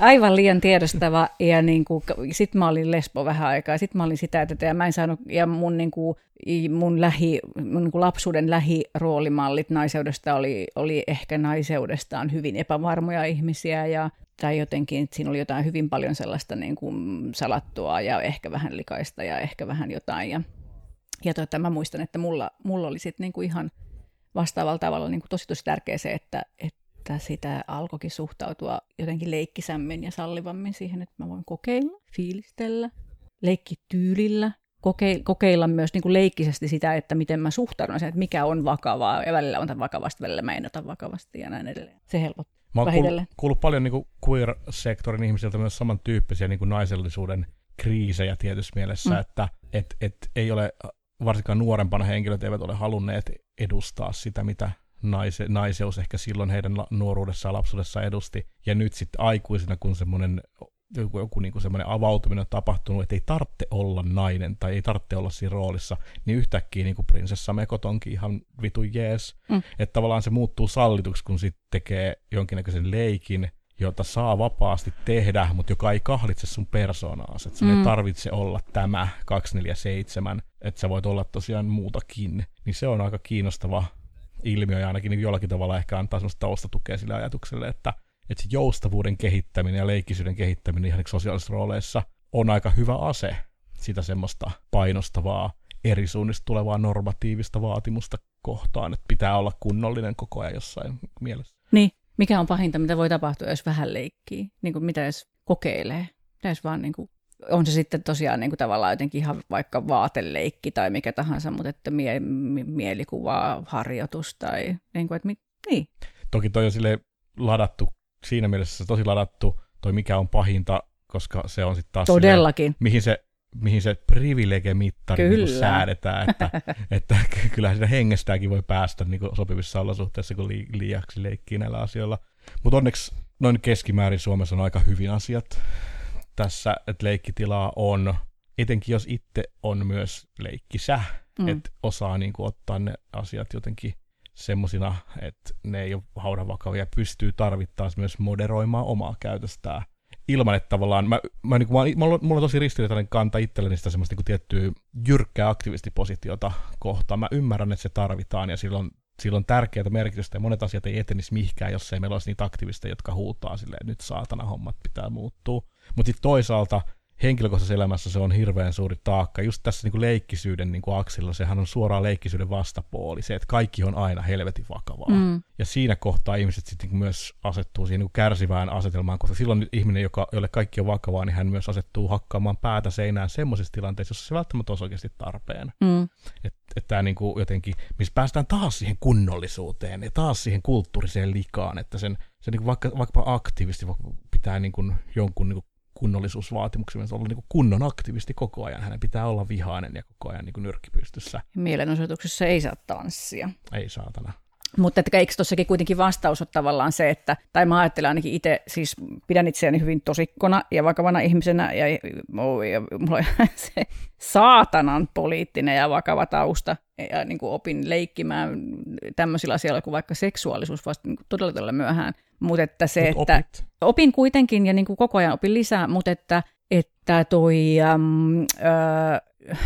aivan liian tiedostava ja niin kuin, sit mä olin lesbo vähän aikaa, sit mä olin sitä, että ja mä en saanut, ja mun, niin kuin, mun, lähi, mun niin kuin lapsuuden lähiroolimallit naiseudesta oli, oli ehkä naiseudestaan hyvin epävarmoja ihmisiä ja tai jotenkin, että siinä oli jotain hyvin paljon sellaista niin kuin salattua ja ehkä vähän likaista ja ehkä vähän jotain. Ja, ja tota, mä muistan, että mulla, mulla oli sitten niin kuin ihan vastaavalla tavalla niin kuin tosi tosi tärkeä se, että, että sitä alkoikin suhtautua jotenkin leikkisämmin ja sallivammin siihen, että mä voin kokeilla, fiilistellä, leikkityylillä, kokeilla myös niin kuin leikkisesti sitä, että miten mä suhtaudun siihen, että mikä on vakavaa, ja välillä on vakavasti, välillä mä en ota vakavasti ja näin edelleen. Se helpottaa. Mä oon kuullut, kuullut paljon niin queer-sektorin ihmisiltä myös samantyyppisiä niin kuin naisellisuuden kriisejä tietyssä mielessä, mm. että et, et ei ole, varsinkaan nuorempana henkilöt eivät ole halunneet edustaa sitä, mitä naise, naiseus ehkä silloin heidän nuoruudessa ja lapsuudessa edusti. Ja nyt sitten aikuisena, kun semmoinen joku, joku niin kuin semmoinen avautuminen on tapahtunut, että ei tarvitse olla nainen tai ei tarvitse olla siinä roolissa, niin yhtäkkiä niin kuin prinsessa Mekot onkin ihan vitu jees. Mm. Että tavallaan se muuttuu sallituksi, kun sitten tekee jonkinnäköisen leikin, jota saa vapaasti tehdä, mutta joka ei kahlitse sun persoonaa. Että sun mm. ei tarvitse olla tämä 247, että sä voit olla tosiaan muutakin. Niin se on aika kiinnostava ilmiö ja ainakin niin jollakin tavalla ehkä antaa sellaista taustatukea sille ajatukselle, että, että se joustavuuden kehittäminen ja leikkisyyden kehittäminen ihan sosiaalisissa rooleissa on aika hyvä ase sitä semmoista painostavaa eri suunnista tulevaa normatiivista vaatimusta kohtaan, että pitää olla kunnollinen koko ajan jossain mielessä. Niin, mikä on pahinta, mitä voi tapahtua, jos vähän leikkii? Niin kuin mitä jos kokeilee? Mitä jos vaan niin kuin on se sitten tosiaan niin kuin tavallaan jotenkin ihan vaikka vaateleikki tai mikä tahansa, mutta että mie, mielikuva, harjoitus tai niin kuin, että mi, niin. Toki toi on sille ladattu, siinä mielessä tosi ladattu, toi mikä on pahinta, koska se on sitten taas Todellakin. Silleen, mihin se mihin se privilegemittari niin säädetään, että, *laughs* että kyllähän sitä hengestäänkin voi päästä niin sopivissa olosuhteissa, kun li, liiaksi leikkii näillä asioilla. Mutta onneksi noin keskimäärin Suomessa on aika hyvin asiat tässä, että leikkitilaa on, etenkin jos itse on myös leikkisä, mm. että osaa niin kuin, ottaa ne asiat jotenkin semmoisina, että ne ei ole haudan vakavia, pystyy tarvittaessa myös moderoimaan omaa käytöstään ilman, että tavallaan, mä, mä, niin kuin, mä, mulla on tosi ristiriitainen kanta itselleni sitä semmoista niin tiettyä jyrkkää aktivistipositiota kohtaan. Mä ymmärrän, että se tarvitaan ja silloin sillä on tärkeää merkitystä ja monet asiat ei etenisi mihinkään, jos ei meillä olisi niitä aktivisteja, jotka huutaa silleen, nyt saatana hommat pitää muuttua. Mutta sitten toisaalta henkilökohtaisessa elämässä se on hirveän suuri taakka. Just tässä niin kuin leikkisyyden niin kuin aksilla, sehän on suoraan leikkisyyden vastapuoli, se, että kaikki on aina helvetin vakavaa. Mm. Ja siinä kohtaa ihmiset sitten niin myös asettuu siihen niin kuin kärsivään asetelmaan, koska silloin ihminen, joka, jolle kaikki on vakavaa, niin hän myös asettuu hakkaamaan päätä seinään semmoisissa tilanteissa, jossa se välttämättä olisi oikeasti tarpeen. Mm. Että et tämä niin kuin jotenkin, missä päästään taas siihen kunnollisuuteen ja taas siihen kulttuuriseen likaan, että sen, se niin kuin vaikka, vaikka aktiivisesti pitää niin kuin jonkun niin kuin kunnollisuusvaatimuksia, olla niin kunnon aktivisti koko ajan. Hänen pitää olla vihainen ja koko ajan niin nyrkkipystyssä. Mielenosoituksessa ei saa tanssia. Ei saatana. Mutta että eikö tuossakin kuitenkin vastaus ole tavallaan se, että, tai mä ajattelen ainakin itse, siis pidän itseäni hyvin tosikkona ja vakavana ihmisenä, ja, ja mulla on *laughs* se saatanan poliittinen ja vakava tausta, ja niin kuin opin leikkimään tämmöisillä asioilla kuin vaikka seksuaalisuus vasta niin todella, todella myöhään. Mutta että se, Mut että opit. opin kuitenkin ja niin kuin koko ajan opin lisää, mutta että, että toi... Ähm, äh,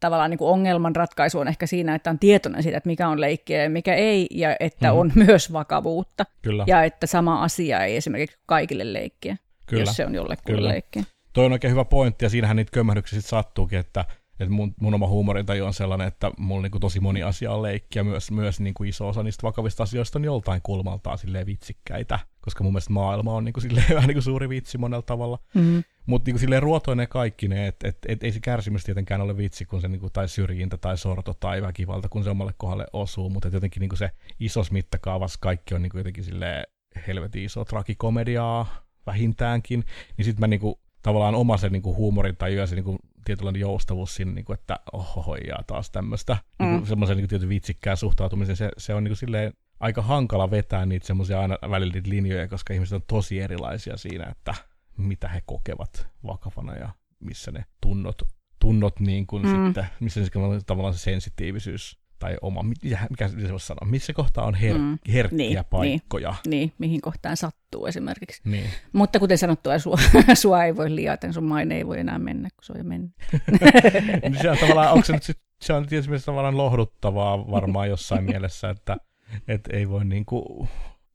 tavallaan niin kuin ongelman ratkaisu on ehkä siinä, että on tietoinen siitä, että mikä on leikkiä ja mikä ei, ja että mm. on *laughs* myös vakavuutta. Kyllä. Ja että sama asia ei esimerkiksi kaikille leikkiä, Kyllä. jos se on jollekulle leikkiä. Toi on oikein hyvä pointti, ja siinähän niitä kömmähdyksiä sitten sattuukin, että että mun, mun oma huumorintaju on sellainen, että mulla niin tosi moni asia on leikkiä, myös, myös niin kuin iso osa niistä vakavista asioista on joltain kulmaltaan silleen vitsikkäitä, koska mun mielestä maailma on niin kuin silleen *laughs* vähän niin kuin suuri vitsi monella tavalla. Mm-hmm. Mutta niin silleen ruotoinen kaikki ne, että et, et, ei se kärsimys tietenkään ole vitsi, kun se niin kuin, tai syrjintä tai sorto tai väkivalta, kun se omalle kohdalle osuu, mutta jotenkin niin kuin se isos mittakaavassa kaikki on niin kuin jotenkin silleen helvetin iso tragikomediaa vähintäänkin, niin sitten mä niin kuin, tavallaan oma se niin kuin huumorin tai ja se niin kuin tietynlainen joustavuus siinä, niin kuin, että oho, ja taas tämmöistä mm. niin semmoisen niin tietyn vitsikkään suhtautumisen, se, se on niin kuin silleen aika hankala vetää niitä semmoisia aina välillä niitä linjoja, koska ihmiset on tosi erilaisia siinä, että mitä he kokevat vakavana ja missä ne tunnot, tunnot niin kuin mm. sitten, missä se tavallaan se sensitiivisyys tai oma, mikä, mikä se voisi sanoa, missä kohtaa on her, mm. herkkiä niin, niin. paikkoja. Niin, niin, mihin kohtaan sattuu esimerkiksi. Niin. Mutta kuten sanottua, sua, *laughs* sua ei voi liata, sun maine ei voi enää mennä, kun se on jo mennyt. *laughs* niin se on tavallaan, onko se nyt sit, se on tietysti tavallaan lohduttavaa varmaan jossain mielessä, että et ei voi niinku,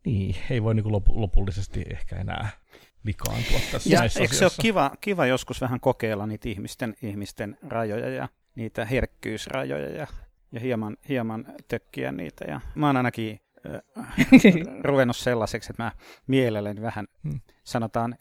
niin, ei voi niinku lopullisesti ehkä enää likaantua tässä ja eikö se ole kiva, kiva joskus vähän kokeilla niitä ihmisten, ihmisten rajoja ja niitä herkkyysrajoja ja ja hieman, hieman tökkiä niitä. Ja mä oon ainakin ruvennut sellaiseksi, että mä mielelläni vähän, hmm. sanotaan,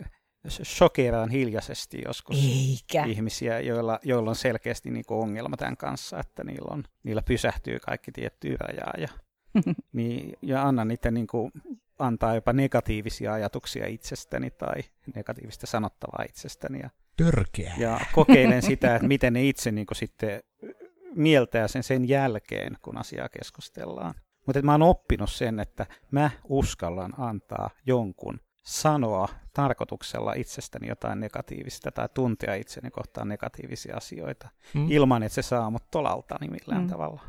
shokeraan hiljaisesti joskus Eikä. ihmisiä, joilla, joilla on selkeästi niin kuin ongelma tämän kanssa, että niillä, on, niillä pysähtyy kaikki tiettyä rajaa. Ja, *laughs* niin, ja annan niitä niin kuin, antaa jopa negatiivisia ajatuksia itsestäni tai negatiivista sanottavaa itsestäni. Ja, Törkeä. Ja kokeilen sitä, että miten ne itse niin kuin, sitten mieltää sen sen jälkeen, kun asiaa keskustellaan. Mutta mä oon oppinut sen, että mä uskallan antaa jonkun sanoa tarkoituksella itsestäni jotain negatiivista tai tuntea itseni kohtaan negatiivisia asioita mm. ilman, että se saa mut tolaltani millään mm. tavalla.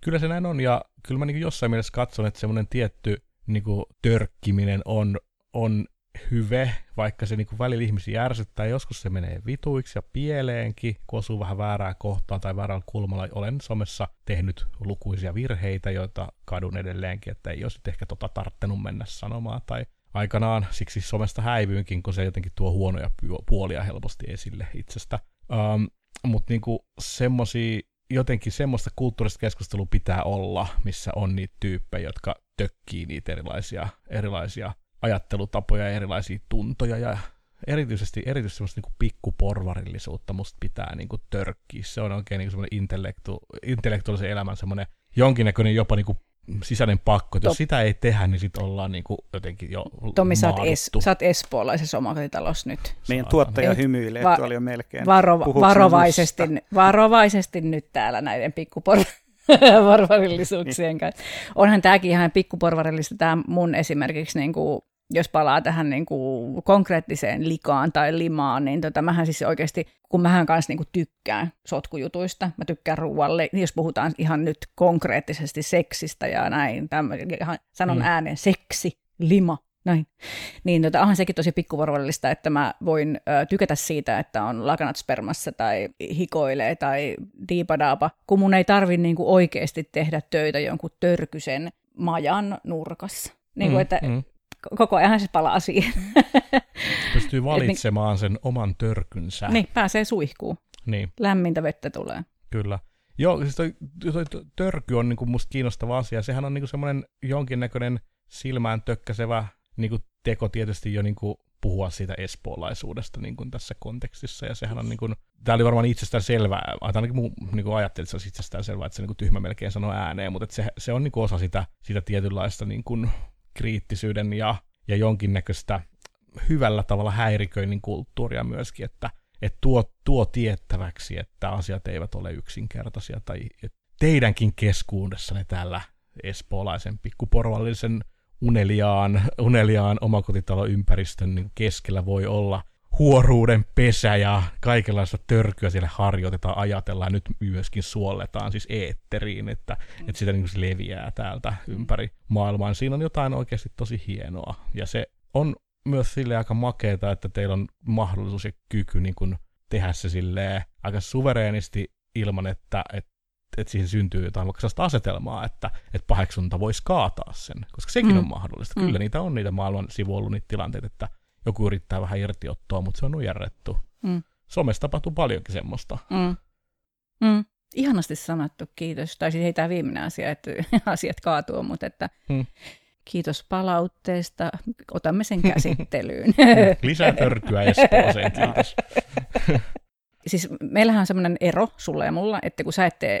Kyllä se näin on ja kyllä mä niin jossain mielessä katson, että semmoinen tietty niin törkkiminen on, on hyve, vaikka se niinku välillä ihmisiä järsyttää, joskus se menee vituiksi ja pieleenkin, kun osuu vähän väärää kohtaa tai väärällä kulmalla. Olen somessa tehnyt lukuisia virheitä, joita kadun edelleenkin, että ei olisi ehkä tota tarttenut mennä sanomaan tai aikanaan siksi somesta häivyynkin, kun se jotenkin tuo huonoja puolia helposti esille itsestä. Um, Mutta niinku jotenkin semmoista kulttuurista keskustelua pitää olla, missä on niitä tyyppejä, jotka tökkii niitä erilaisia, erilaisia ajattelutapoja ja erilaisia tuntoja ja erityisesti, erityisesti semmoista niin pikkuporvarillisuutta musta pitää niin kuin törkkiä. Se on oikein niin semmoinen intellektu, intellektuaalisen elämän semmoinen jonkinnäköinen jopa niin kuin sisäinen pakko. Jos Top. sitä ei tehdä, niin sitten ollaan niin kuin jotenkin jo Tommi, sä oot, es, sä oot espoolaisessa omakotitalossa nyt. Meidän Saatana. tuottaja hymyilee, va- tuolla jo melkein. Varo, varovaisesti, varovaisesti nyt täällä näiden pikkuporvarillisuuksien *laughs* porvarillisuuksien niin. kanssa. Onhan tämäkin ihan pikkuporvarillista, tämä mun esimerkiksi, niin kuin, jos palaa tähän niin kuin konkreettiseen likaan tai limaan, niin tota, mähän siis oikeasti, kun mähän kanssa niin kuin tykkään sotkujutuista, mä tykkään ruoalle, niin jos puhutaan ihan nyt konkreettisesti seksistä ja näin, tämän, ihan sanon mm. ääneen seksi, lima, Noin. Niin tota, onhan sekin tosi pikkuvorvallista, että mä voin ö, tykätä siitä, että on lakanat spermassa tai hikoilee tai diipadaapa, kun mun ei tarvi niinku oikeasti tehdä töitä jonkun törkysen majan nurkassa. Niin kuin, mm, että mm. koko ajan se palaa siihen. Pystyy *laughs* valitsemaan sen oman törkynsä. Niin, pääsee suihkuun. Niin. Lämmintä vettä tulee. Kyllä. Joo, siis toi, toi törky on niinku musta kiinnostava asia. Sehän on niinku semmoinen jonkinnäköinen silmään tökkäsevä niinku teko tietysti jo niinku puhua siitä espoolaisuudesta niin kuin tässä kontekstissa, ja sehän on niin kuin, tämä oli varmaan itsestään selvää, ainakin mun niin kuin ajattelin, että se itsestään selvää, että se niin kuin tyhmä melkein sanoo ääneen, mutta se, se on niin kuin osa sitä, sitä tietynlaista niin kuin kriittisyyden ja, ja jonkinnäköistä hyvällä tavalla häiriköinnin kulttuuria myöskin, että, että tuo, tuo tiettäväksi, että asiat eivät ole yksinkertaisia, tai teidänkin keskuudessanne täällä espoolaisen pikkuporvallisen uneliaan, uneliaan omakotitaloympäristön niin keskellä voi olla huoruuden pesä ja kaikenlaista törkyä siellä harjoitetaan, ajatellaan, nyt myöskin suolletaan siis eetteriin, että, mm. että sitä niin kuin leviää täältä ympäri maailmaa. Siinä on jotain oikeasti tosi hienoa. Ja se on myös sille aika makeeta, että teillä on mahdollisuus ja kyky niin kuin tehdä se silleen aika suvereenisti ilman, että, että että siihen syntyy jotain vaikka sellaista asetelmaa, että, että paheksunta voisi kaataa sen, koska sekin mm. on mahdollista. Mm. Kyllä niitä on niitä maailman sivu ollut niitä tilanteita, että joku yrittää vähän irtiottoa, mutta se on nujerrettu. Mm. Somessa tapahtuu paljonkin semmoista. Mm. Mm. Ihanasti sanottu, kiitos. Tai siis ei tämä viimeinen asia, että *laughs* asiat kaatuu, mutta että mm. kiitos palautteesta. Otamme sen *laughs* käsittelyyn. Lisää törkyä Espooseen, kiitos. siis meillähän on semmoinen ero sulla ja mulla, että kun sä et tee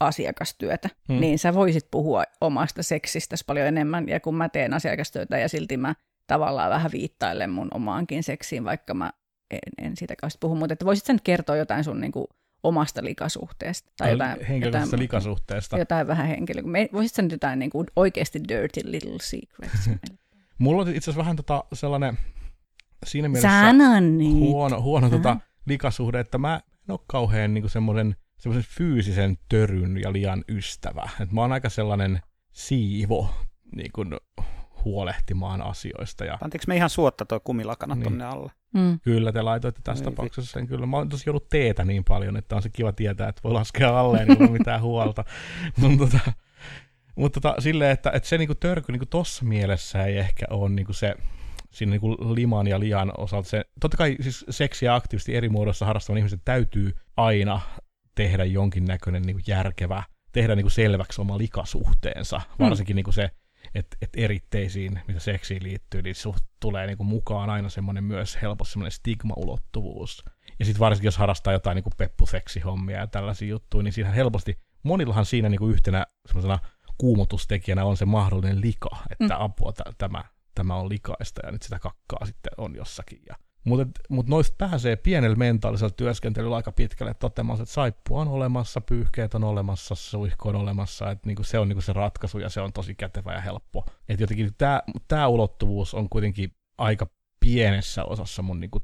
asiakastyötä, hmm. niin sä voisit puhua omasta seksistä paljon enemmän, ja kun mä teen asiakastyötä ja silti mä tavallaan vähän viittailen mun omaankin seksiin, vaikka mä en, en siitä kauheasti puhu, mutta että voisit sen kertoa jotain sun niin kuin, omasta likasuhteesta. Tai jotain, henkilökohtaisesta jotain, likasuhteesta. Jotain vähän henkilö. Voisit sen jotain niin kuin, oikeasti dirty little secrets. *laughs* Mulla on itse asiassa vähän tota sellainen siinä mielessä huono, huono tota, likasuhde, että mä en ole kauhean niin semmoinen semmoisen fyysisen töryn ja liian ystävä. Et mä oon aika sellainen siivo niin kun, huolehtimaan asioista. Ja... Pantiinko me ihan suotta tuo kumilakana niin. tonne alle? Mm. Kyllä, te laitoitte tässä niin, tapauksessa sen kyllä. Mä oon tosi joudut teetä niin paljon, että on se kiva tietää, että voi laskea alle, niin ei mitään huolta. *laughs* mutta tota, mutta tota, silleen, että, että se niinku törky niinku tossa mielessä ei ehkä ole niinku se siinä niinku liman ja lian osalta. Se, totta kai siis seksiä aktiivisesti eri muodossa harrastavan ihmisen täytyy aina tehdä jonkinnäköinen niin kuin järkevä, tehdä niin kuin selväksi oma likasuhteensa, mm. varsinkin niin kuin se, että et eritteisiin, mitä seksiin liittyy, niin suht tulee niin kuin mukaan aina semmoinen myös helposti semmoinen stigma-ulottuvuus. Ja sitten varsinkin, jos harrastaa jotain niin kuin peppuseksihommia ja tällaisia juttuja, niin siinä helposti, monillahan siinä niin kuin yhtenä semmoisena kuumotustekijänä on se mahdollinen lika, että mm. apua, t- tämä, tämä on likaista ja nyt sitä kakkaa sitten on jossakin. Ja mutta mut noista pääsee pienellä mentaalisella työskentelyllä aika pitkälle toteamaan, että saippua on olemassa, pyyhkeet on olemassa, suihko on olemassa, että niinku se on niinku se ratkaisu ja se on tosi kätevä ja helppo. Että jotenkin tämä ulottuvuus on kuitenkin aika pienessä osassa mun niinku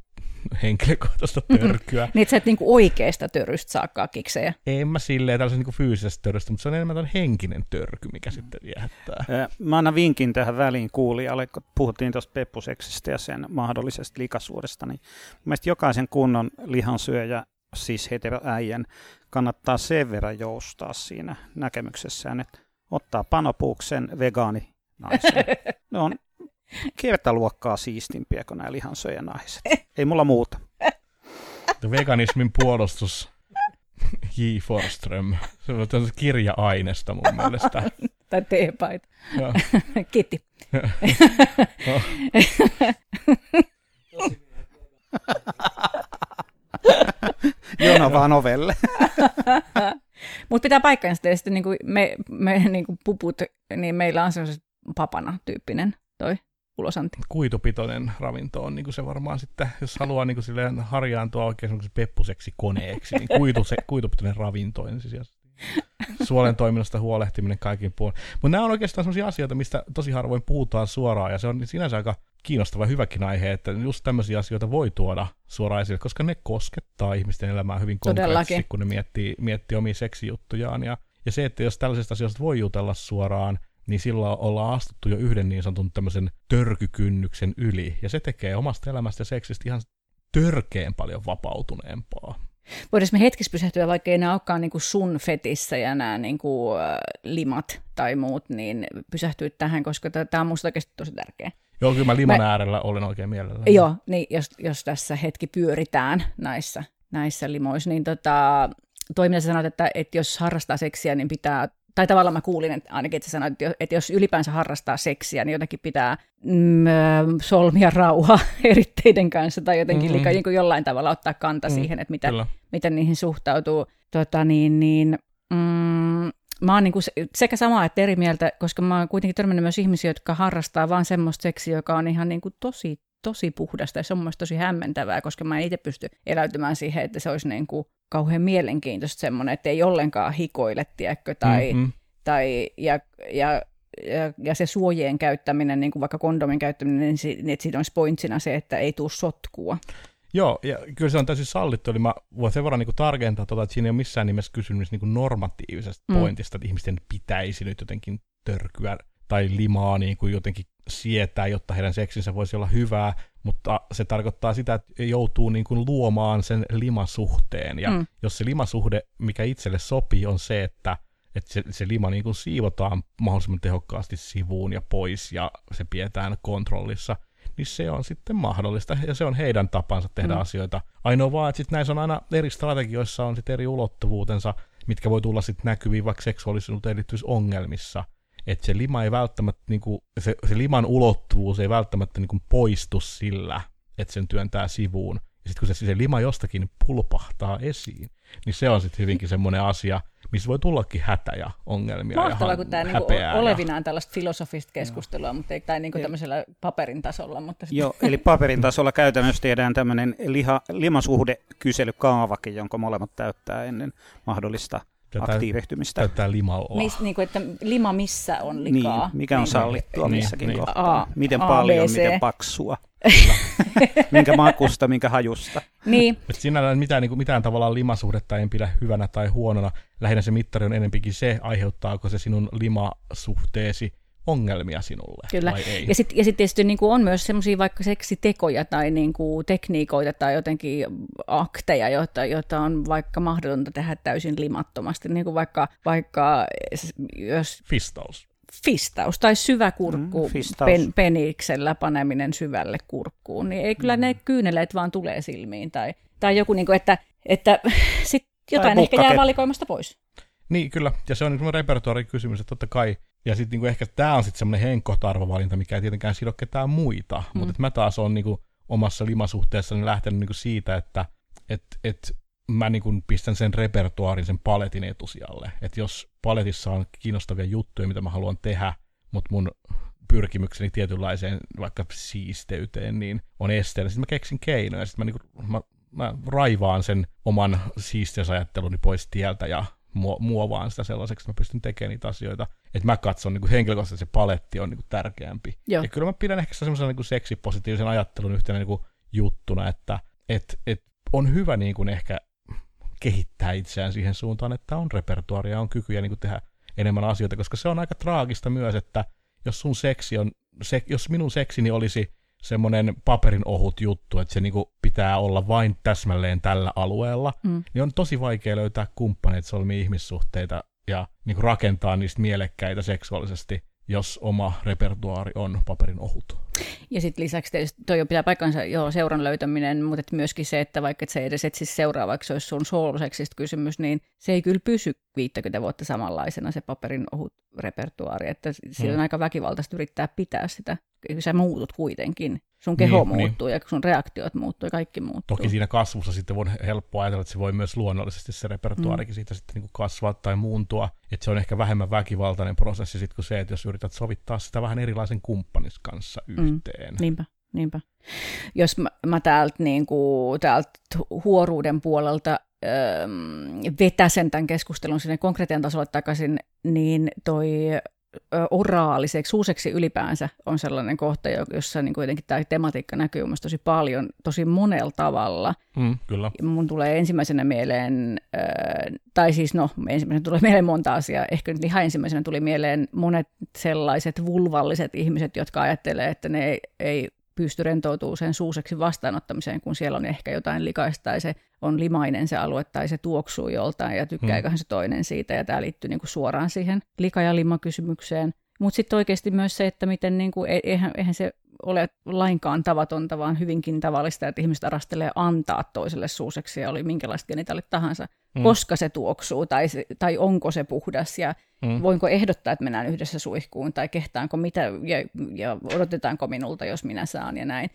henkilökohtaista törkyä. niin, että sä et niinku oikeasta törystä saakkaa kiksejä. En mä silleen tällaisen niinku fyysisestä törrystä, mutta se on enemmän henkinen törky, mikä sitten viehättää. Mä annan vinkin tähän väliin kuulijalle, kun puhuttiin tuosta peppuseksistä ja sen mahdollisesta likasuudesta, niin mielestäni jokaisen kunnon lihansyöjä, siis heteroäijän, kannattaa sen verran joustaa siinä näkemyksessään, että ottaa panopuuksen vegaani naisen. *laughs* Ne on kertaluokkaa siistimpiä kuin nämä lihansyöjänaiset. Ei mulla muuta. Veganismin puolustus J. Forström. Se on kirja-aineesta mun mielestä. tai teepaita. Kiitti. Jono vaan ovelle. Mutta pitää paikkansa, että niin kuin me, me niin kuin puput, niin meillä on semmoiset papana tyyppinen toi ulosanti. Kuitupitoinen ravinto on niin kuin se varmaan sitten, jos haluaa niin kuin silleen harjaantua oikein peppuseksi koneeksi, niin kuitu, se, kuitupitoinen ravinto ensisijaisesti. Suolen toiminnasta huolehtiminen kaikin puolin. Mutta nämä on oikeastaan sellaisia asioita, mistä tosi harvoin puhutaan suoraan, ja se on sinänsä aika kiinnostava hyväkin aihe, että just tämmöisiä asioita voi tuoda suoraan esille, koska ne koskettaa ihmisten elämää hyvin konkreettisesti, kun ne miettii, miettii omia seksijuttujaan. Ja, ja se, että jos tällaisista asioista voi jutella suoraan, niin silloin ollaan astuttu jo yhden niin sanotun tämmöisen törkykynnyksen yli, ja se tekee omasta elämästä ja seksistä ihan törkeen paljon vapautuneempaa. Voitaisiin me hetkessä pysähtyä, vaikka ei nämä olekaan niin kuin sun fetissä ja nämä niin kuin, äh, limat tai muut, niin pysähtyä tähän, koska tämä on minusta oikeasti tosi tärkeä. Joo, kyllä mä liman mä, äärellä olen oikein mielellä. Joo, niin jos, jos tässä hetki pyöritään näissä, näissä limoissa, niin tota, toi mitä sanoit, että, että jos harrastaa seksiä, niin pitää tai tavallaan mä kuulin että ainakin, että sanoit, että jos ylipäänsä harrastaa seksiä, niin jotenkin pitää mm, solmia rauha *laughs* eritteiden kanssa tai jotenkin mm-hmm. niin kuin jollain tavalla ottaa kanta mm, siihen, että mitä, miten niihin suhtautuu. Tota, niin, niin, mm, mä oon niin kuin sekä samaa että eri mieltä, koska mä oon kuitenkin törmännyt myös ihmisiä, jotka harrastaa vaan semmoista seksiä, joka on ihan niin kuin tosi tosi puhdasta ja se on mun tosi hämmentävää, koska mä en itse pysty eläytymään siihen, että se olisi niin kuin kauhean mielenkiintoista semmoinen, että ei ollenkaan hikoile, tiedätkö, tai, mm-hmm. tai ja, ja, ja, ja, se suojien käyttäminen, niin kuin vaikka kondomin käyttäminen, niin, si, niin että siinä olisi pointsina se, että ei tule sotkua. Joo, ja kyllä se on täysin sallittu, eli mä voin sen verran niin tarkentaa, tuota, että siinä ei ole missään nimessä kysymys niin normatiivisesta mm. pointista, että ihmisten pitäisi nyt jotenkin törkyä tai limaa niin kuin jotenkin sietää, jotta heidän seksinsä voisi olla hyvää, mutta se tarkoittaa sitä, että joutuu niin kuin luomaan sen limasuhteen. Ja mm. jos se limasuhde, mikä itselle sopii, on se, että, että se, se lima niin kuin siivotaan mahdollisimman tehokkaasti sivuun ja pois ja se pidetään kontrollissa, niin se on sitten mahdollista ja se on heidän tapansa tehdä mm. asioita. Ainoa vaan, että sitten näissä on aina eri strategioissa on sitten eri ulottuvuutensa, mitkä voi tulla sitten näkyviin vaikka seksuaalisuuteen liittyvissä ongelmissa – että se lima ei välttämättä, niin kuin, se, se liman ulottuvuus ei välttämättä niin kuin poistu sillä, että sen työntää sivuun. Ja sitten kun se, se lima jostakin pulpahtaa esiin, niin se on sitten hyvinkin semmoinen asia, missä voi tullakin hätä ja ongelmia Mahtavaa, ja kun tämä niinku olevinaan tällaista filosofista keskustelua, no. mutta ei tämä niinku tämmöisellä paperin tasolla. Mutta sitten... Joo, eli paperin tasolla käytännössä tehdään tämmöinen liha, limasuhdekyselykaavake, jonka molemmat täyttää ennen mahdollista tätä, aktiivihtymistä. Täyttää limalla. Mis, niin kuin, että lima missä on likaa. Niin, mikä on niin, sallittua niin, missäkin niin, kohtaa. A, miten A, paljon, B, miten paksua. *laughs* minkä makusta, minkä hajusta. Niin. Et sinällään mitään, niin kuin, mitään tavallaan limasuhdetta en pidä hyvänä tai huonona. Lähinnä se mittari on enempikin se, aiheuttaako se sinun limasuhteesi ongelmia sinulle Kyllä. vai ei. Ja sitten ja sit tietysti niin kuin on myös semmoisia vaikka seksitekoja tai niin kuin tekniikoita tai jotenkin akteja, joita, joita on vaikka mahdotonta tehdä täysin limattomasti. Niin kuin vaikka, vaikka jos... Fistaus. Fistaus tai syväkurkku, mm, pen, peniksellä paneminen syvälle kurkkuun, niin ei kyllä mm. ne kyyneleet vaan tulee silmiin. Tai, tai joku, niin kuin, että, että sit jotain ehkä jää valikoimasta pois. Niin, kyllä. Ja se on niin repertuaarin kysymys, että totta kai ja sitten niinku ehkä tämä on sitten semmoinen henkkohta arvovalinta, mikä ei tietenkään sido ketään muita. Mm. Mutta mä taas on niinku omassa limasuhteessani lähtenyt niinku siitä, että et, et mä niinku pistän sen repertuaarin, sen paletin etusijalle. Että jos paletissa on kiinnostavia juttuja, mitä mä haluan tehdä, mutta mun pyrkimykseni tietynlaiseen vaikka siisteyteen, niin on esteenä. Sitten mä keksin keinoja, sitten mä, niinku, mä, mä raivaan sen oman siisteysajatteluni pois tieltä ja muovaan sitä sellaiseksi, että mä pystyn tekemään niitä asioita. Että mä katson niin henkilökohtaisesti se paletti on niin kuin tärkeämpi. Joo. Ja kyllä mä pidän ehkä semmoisen niin seksipositiivisen ajattelun yhtenä niin kuin juttuna, että et, et on hyvä niin kuin ehkä kehittää itseään siihen suuntaan, että on repertuaria, on kykyjä niin kuin tehdä enemmän asioita, koska se on aika traagista myös, että jos sun seksi on, se, jos minun seksini olisi semmoinen paperin ohut juttu, että se niinku pitää olla vain täsmälleen tällä alueella, mm. niin on tosi vaikea löytää kumppaneita solmia ihmissuhteita ja niinku rakentaa niistä mielekkäitä seksuaalisesti, jos oma repertuaari on paperin ohut. Ja sitten lisäksi tietysti toi jo pitää paikkansa joo, seuran löytäminen, mutta et myöskin se, että vaikka et se edes etsisi seuraavaksi, se olisi sun sooloseksista kysymys, niin se ei kyllä pysy 50 vuotta samanlaisena se paperin ohut repertuaari, että sillä on mm. aika väkivaltaista yrittää pitää sitä sä muutut kuitenkin. Sun keho niin, niin. muuttuu niin. ja sun reaktiot muuttuu ja kaikki muuttuu. Toki siinä kasvussa sitten voi helppo ajatella, että se voi myös luonnollisesti se repertuaarikin mm. siitä sitten niin kuin kasvaa tai muuntua. Että se on ehkä vähemmän väkivaltainen prosessi sitten kuin se, että jos yrität sovittaa sitä vähän erilaisen kumppanis kanssa mm. yhteen. Mm. Niinpä. Niinpä. Jos mä, mä täältä, niin kuin, täältä huoruuden puolelta öö, vetäsen tämän keskustelun sinne konkretian tasolle takaisin, niin toi oraaliseksi, suuseksi ylipäänsä on sellainen kohta, jossa niin kuitenkin tämä tematiikka näkyy mun tosi paljon, tosi monella tavalla. Mm, kyllä. Mun tulee ensimmäisenä mieleen, tai siis no, ensimmäisenä tulee mieleen monta asiaa, ehkä nyt ihan ensimmäisenä tuli mieleen monet sellaiset vulvalliset ihmiset, jotka ajattelee, että ne ei, ei pysty rentoutumaan sen suuseksi vastaanottamiseen, kun siellä on ehkä jotain likaista tai se on limainen se alue tai se tuoksuu joltain ja tykkääköhän se toinen siitä ja tämä liittyy niin kuin suoraan siihen lika- ja limakysymykseen. Mutta sitten oikeasti myös se, että miten niin kuin, e-, eihän, eihän se ole lainkaan tavatonta, vaan hyvinkin tavallista, että ihmiset arastelee antaa toiselle suuseksi ja oli minkälaiset genitaalit tahansa, mm. koska se tuoksuu tai, tai onko se puhdas ja mm. voinko ehdottaa, että mennään yhdessä suihkuun tai kehtaanko mitä ja, ja odotetaanko minulta, jos minä saan ja näin.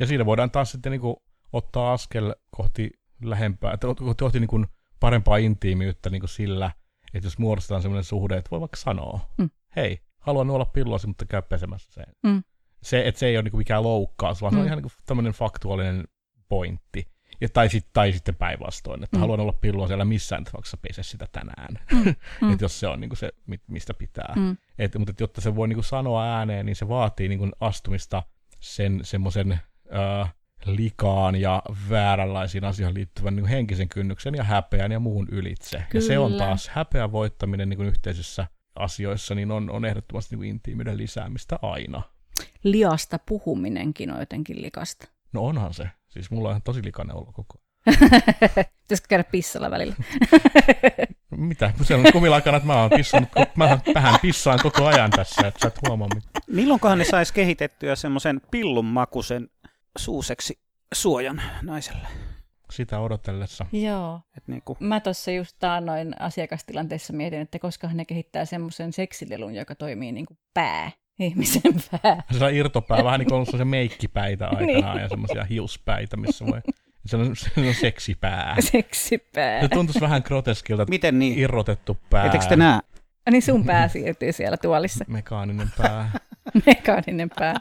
Ja siinä voidaan taas sitten niin kuin ottaa askel kohti lähempää, kohti niin kuin parempaa intiimiyttä niin kuin sillä, että jos muodostetaan sellainen suhde, että voi vaikka sanoa, mm. hei, haluan olla pilloasi, mutta käy pesemässä sen. Mm se, että se ei ole niinku mikään loukkaus, vaan mm. se on mm. ihan niinku tämmöinen faktuaalinen pointti. Ja, tai, sit, tai sitten päinvastoin, että mm. haluan olla pillua siellä missään tapauksessa pese sitä tänään. Mm. mm. *laughs* että jos se on niinku se, mistä pitää. Mm. Et, mutta et, jotta se voi niinku sanoa ääneen, niin se vaatii niinku astumista sen semmoisen äh, likaan ja vääränlaisiin asioihin liittyvän niin henkisen kynnyksen ja häpeän ja muun ylitse. Kyllä. Ja se on taas häpeän voittaminen niin yhteisössä asioissa, niin on, on ehdottomasti niin intiimyyden lisäämistä aina liasta puhuminenkin on jotenkin likasta. No onhan se. Siis mulla on ihan tosi likainen olo koko *laughs* Pitäisikö käydä pissalla välillä? *laughs* Mitä? Se on kumilakana, että mä oon pissannut, mä vähän pissaan koko ajan tässä, että sä et huomaa mitään. Milloinkohan ne sais kehitettyä semmoisen pillunmakuisen suuseksi suojan naiselle? Sitä odotellessa. Joo. Et niin kuin... Mä tuossa just taannoin asiakastilanteessa mietin, että koska ne kehittää semmoisen seksilelun, joka toimii niin kuin pää ihmisen *laughs* pää. Se on irtopää, vähän niin kuin se meikkipäitä *laughs* aikanaan niin. ja semmoisia hiuspäitä, missä voi... Se on, se on seksipää. Seksipää. Se tuntuisi vähän groteskilta. Miten niin? Irrotettu pää. Ettekö te näe? Niin sun pää siirtyy siellä tuolissa. Mekaaninen pää. *laughs* Mekaaninen pää.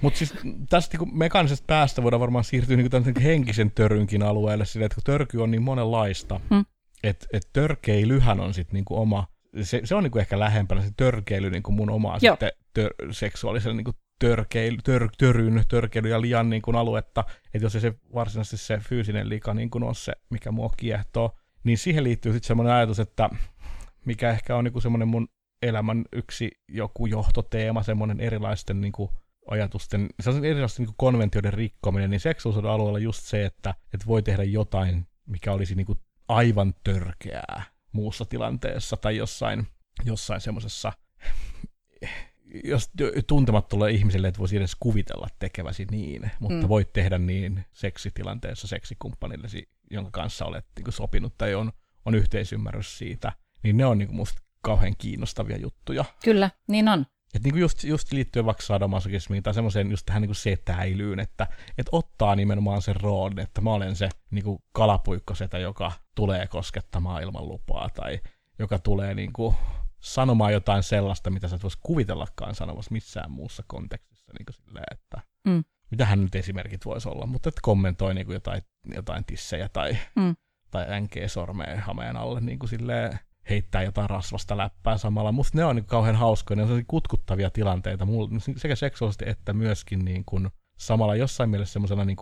Mutta siis tästä niin mekaanisesta päästä voidaan varmaan siirtyä niin henkisen törynkin alueelle, sillä että kun törky on niin monenlaista, hmm. että et törkeilyhän on sitten niin oma se, se on niin kuin ehkä lähempänä se törkeily niin kuin mun omaa Joo. sitten tör, seksuaalisen niin kuin törkeily, tör, töryn, törkeily ja lian niin kuin aluetta, että jos ei se varsinaisesti se fyysinen liika niin kuin on se, mikä mua kiehtoo, niin siihen liittyy sitten semmoinen ajatus, että mikä ehkä on niin semmoinen mun elämän yksi joku johtoteema, semmoinen erilaisten niin kuin ajatusten, se on erilaisten niin kuin konventioiden rikkominen, niin seksuaalisuuden alueella just se, että, että voi tehdä jotain, mikä olisi niin kuin aivan törkeää muussa tilanteessa tai jossain, jossain semmoisessa, jos tuntemattomalle ihmiselle et voisi edes kuvitella tekeväsi niin, mutta mm. voit tehdä niin seksitilanteessa seksikumppanillesi, jonka kanssa olet niin kuin sopinut tai on, on yhteisymmärrys siitä, niin ne on niin kuin musta kauhean kiinnostavia juttuja. Kyllä, niin on. Et niin kuin just, just liittyen vaikka sadomasokismiin tai semmoiseen just tähän niin kuin setäilyyn, että et ottaa nimenomaan sen roolin, että mä olen se niin kuin kalapuikkosetä, joka tulee koskettamaan ilman lupaa tai joka tulee niin kuin sanomaan jotain sellaista, mitä sä et voisi kuvitellakaan sanomassa missään muussa kontekstissa. Niin kuin silleen, että mm. mitähän nyt esimerkit voisi olla, mutta että kommentoi niin kuin jotain, jotain tissejä tai, mm. tai änkee sormeen hameen alle niin kuin silleen, heittää jotain rasvasta läppää samalla. Musta ne on niin kauhean hauskoja, ne on kutkuttavia tilanteita sekä seksuaalisesti että myöskin niin kuin samalla jossain mielessä semmoisena niin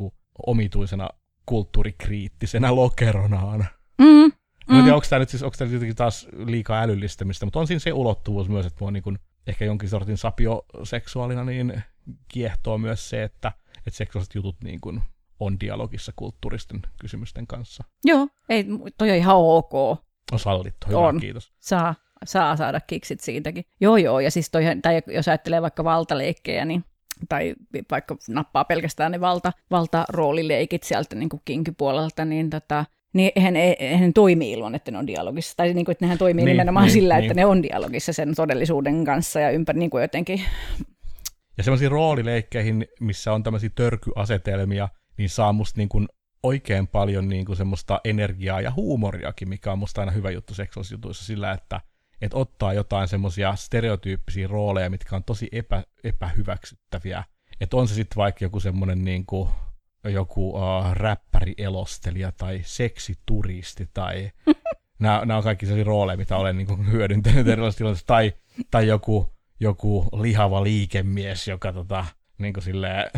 omituisena kulttuurikriittisenä lokeronaan. Mm, mm. Tiedä, onko tämä nyt siis, onko tämä jotenkin taas liikaa älyllistämistä, mutta on siinä se ulottuvuus myös, että mua niin kuin, ehkä jonkin sortin sapioseksuaalina niin kiehtoo myös se, että, että seksuaaliset jutut niin kuin on dialogissa kulttuuristen kysymysten kanssa. Joo, ei, toi on ihan ok. On sallittu, hyvä, on. kiitos. Saa, saa saada kiksit siitäkin. Joo, joo, ja siis toi, tai jos ajattelee vaikka valtaleikkejä, niin tai vaikka nappaa pelkästään ne valta, valtaroolileikit sieltä niin kuin kinkypuolelta, niin tota, niin eihän, eihän toimii ilman, että ne on dialogissa. Tai niin kuin, että nehän toimii niin, nimenomaan niin, sillä, niin. että ne on dialogissa sen todellisuuden kanssa ja ympäri niin kuin jotenkin. Ja semmoisiin roolileikkeihin, missä on tämmöisiä törkyasetelmia, niin saa musta niin kuin oikein paljon niin kuin semmoista energiaa ja huumoriakin, mikä on musta aina hyvä juttu seksuaalisjutuissa sillä, että et ottaa jotain semmoisia stereotyyppisiä rooleja, mitkä on tosi epä, epähyväksyttäviä. Että on se sitten vaikka joku semmoinen niin kuin, joku uh, räppärielostelija tai seksituristi tai *laughs* nämä, nämä on kaikki sellaisia rooleja, mitä olen niin kuin, hyödyntänyt erilaisissa tilanteissa. Tai, tai joku, joku lihava liikemies, joka tota, niin kuin silleen,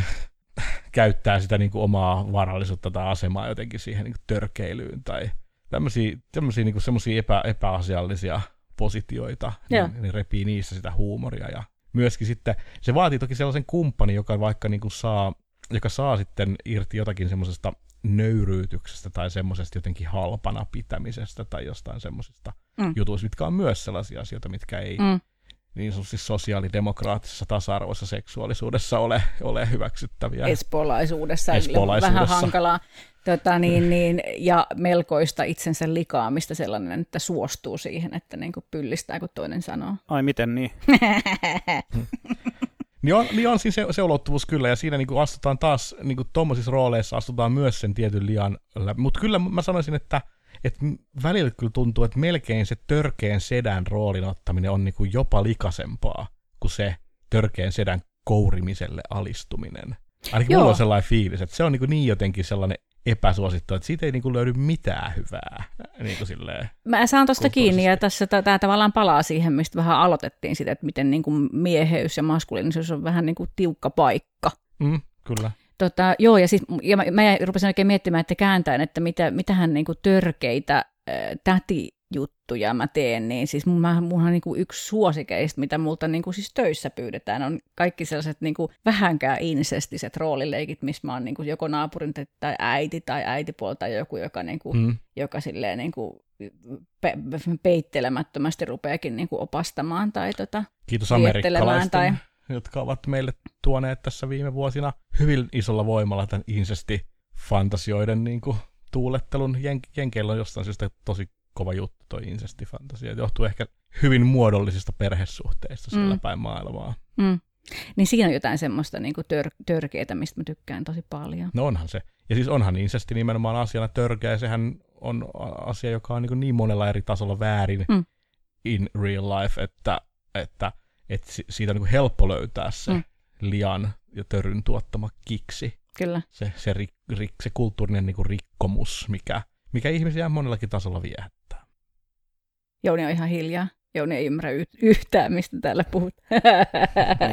*laughs* käyttää sitä niin kuin omaa varallisuutta tai asemaa jotenkin siihen niin kuin törkeilyyn tai tämmöisiä, tämmöisiä niin semmoisia epä, epäasiallisia positioita, niin, niin repii niissä sitä huumoria ja myöskin sitten, se vaatii toki sellaisen kumppanin, joka vaikka niin kuin saa, joka saa sitten irti jotakin semmoisesta nöyryytyksestä tai semmoisesta jotenkin halpana pitämisestä tai jostain semmoisista mm. jutuista, mitkä on myös sellaisia asioita, mitkä ei mm. niin sanotusti sosiaalidemokraattisessa tasa-arvoisessa seksuaalisuudessa ole, ole hyväksyttäviä. Espolaisuudessa, Espolaisuudessa. vähän hankalaa tota, niin, niin, ja melkoista itsensä likaamista sellainen, että suostuu siihen, että niin kuin pyllistää, kun toinen sanoo. Ai miten niin? *laughs* Niin on, niin on siinä se, se ulottuvuus kyllä, ja siinä niin kuin astutaan taas, niin kuin tuommoisissa rooleissa astutaan myös sen tietyn liian läpi. Mutta kyllä mä sanoisin, että, että välillä kyllä tuntuu, että melkein se törkeän sedän roolin ottaminen on niin kuin jopa likasempaa kuin se törkeän sedän kourimiselle alistuminen. Ainakin Joo. mulla on sellainen fiilis, että se on niin, niin jotenkin sellainen epäsuosittu, että siitä ei niin kuin löydy mitään hyvää. Niin silleen, Mä saan tuosta kiinni, ja tässä tämä tavallaan palaa siihen, mistä vähän aloitettiin sitä, että miten niin kuin mieheys ja maskuliinisuus on vähän niin kuin tiukka paikka. Mm, kyllä. Tota, joo, ja, siis, ja mä, mä rupesin oikein miettimään, että kääntäen, että mitä, mitähän niin kuin törkeitä äh, täti juttuja mä teen, niin siis mun, mä, mun on niin kuin yksi suosikeista, mitä multa niin kuin siis töissä pyydetään, on kaikki sellaiset niin kuin vähänkään insestiset roolileikit, missä mä oon niin kuin joko naapurin tai äiti tai äitipuolta tai joku, joka, niin kuin, mm. joka silleen niin kuin pe- peittelemättömästi rupeakin niin kuin opastamaan tai tota, Kiitos amerikkalaisten, tai... jotka ovat meille tuoneet tässä viime vuosina hyvin isolla voimalla tämän insesti-fantasioiden niin kuin tuulettelun. Jen- Jenkeillä on jostain syystä tosi kova juttu toi insestifantasia. Johtuu ehkä hyvin muodollisista perhesuhteista siellä mm. päin maailmaa. Mm. Niin siinä on jotain semmoista niin kuin tör- törkeitä, mistä mä tykkään tosi paljon. No onhan se. Ja siis onhan insesti nimenomaan asiana törkeä. Sehän on asia, joka on niin, niin monella eri tasolla väärin mm. in real life, että, että, että siitä on niin helppo löytää se mm. lian ja töryn tuottama kiksi. Kyllä. Se, se, ri, ri, se kulttuurinen niin rikkomus, mikä, mikä ihmisiä monellakin tasolla vie. Jouni on ihan hiljaa. Jouni ei ymmärrä y- yhtään, mistä täällä puhut.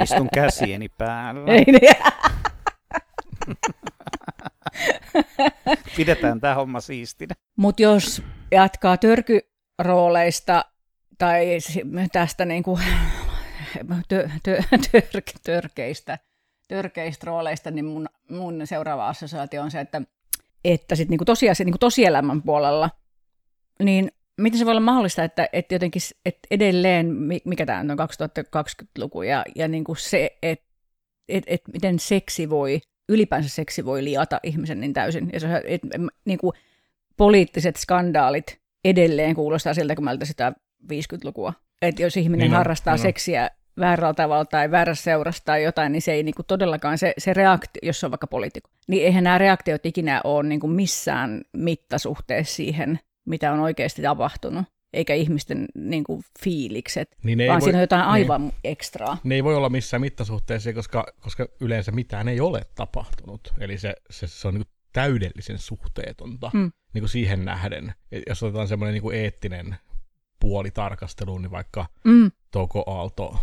istun käsieni päällä. Ei niin. *laughs* Pidetään tämä homma siistinä. Mutta jos jatkaa törkyrooleista tai tästä niinku *laughs* tö, tö, tör, törkeistä, törkeistä rooleista, niin mun, mun seuraava assosiaatio on se, että, että sit niinku tosiaan, niinku tosielämän puolella, niin miten se voi olla mahdollista, että, että jotenkin että edelleen, mikä tämä on 2020-luku, ja, ja niin kuin se, että et, et miten seksi voi, ylipäänsä seksi voi liata ihmisen niin täysin. Ja se, et, niin kuin poliittiset skandaalit edelleen kuulostaa siltä, kun meiltä sitä 50-lukua. Että jos ihminen niin on, harrastaa niin seksiä väärällä tavalla tai väärässä seurassa tai jotain, niin se ei niin kuin todellakaan, se, se reaktio, jos se on vaikka poliitikko, niin eihän nämä reaktiot ikinä ole niin kuin missään mittasuhteessa siihen, mitä on oikeasti tapahtunut, eikä ihmisten niin kuin, fiilikset, niin vaan voi, siinä on jotain aivan niin, ekstraa. Ne ei voi olla missään mittasuhteessa, koska, koska yleensä mitään ei ole tapahtunut. Eli se, se, se on niin kuin täydellisen suhteetonta mm. niin kuin siihen nähden. Jos otetaan semmoinen niin kuin eettinen puoli tarkasteluun, niin vaikka mm. Toko Aalto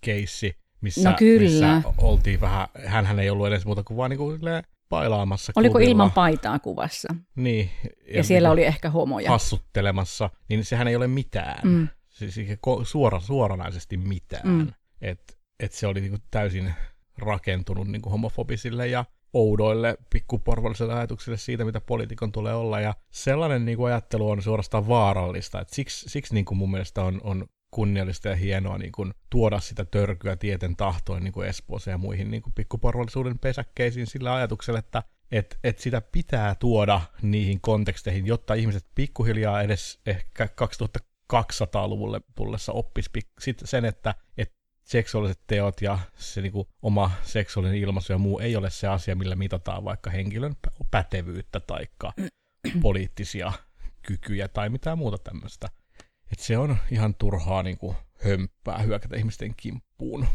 keissi, missä, no missä oltiin vähän, hän ei ollut edes muuta kuin vaan niin kuin bailaamassa Oliko klubilla. ilman paitaa kuvassa? Niin. Ja, ja siellä niin oli ehkä homoja. Hassuttelemassa, niin sehän ei ole mitään. Mm. Siis suora, suoranaisesti mitään. Mm. Et, et se oli niinku täysin rakentunut niinku homofobisille ja oudoille pikkuporvallisille ajatuksille siitä, mitä poliitikon tulee olla. Ja sellainen niin kuin ajattelu on suorastaan vaarallista. Et siksi siksi niin kuin mun mielestä on, on kunniallista ja hienoa niin kuin, tuoda sitä törkyä tieten tahtoin niin kuin Espoossa ja muihin niin kuin pikkuporvallisuuden pesäkkeisiin sillä ajatuksella, että et, et sitä pitää tuoda niihin konteksteihin, jotta ihmiset pikkuhiljaa edes ehkä 2200-luvulle pullessa oppisi pik- sen, että et seksuaaliset teot ja se niin kuin, oma seksuaalinen ilmaisu ja muu ei ole se asia, millä mitataan vaikka henkilön pätevyyttä tai poliittisia kykyjä tai mitään muuta tämmöistä et se on ihan turhaa niin kuin, hömppää hyökätä ihmisten kimppuun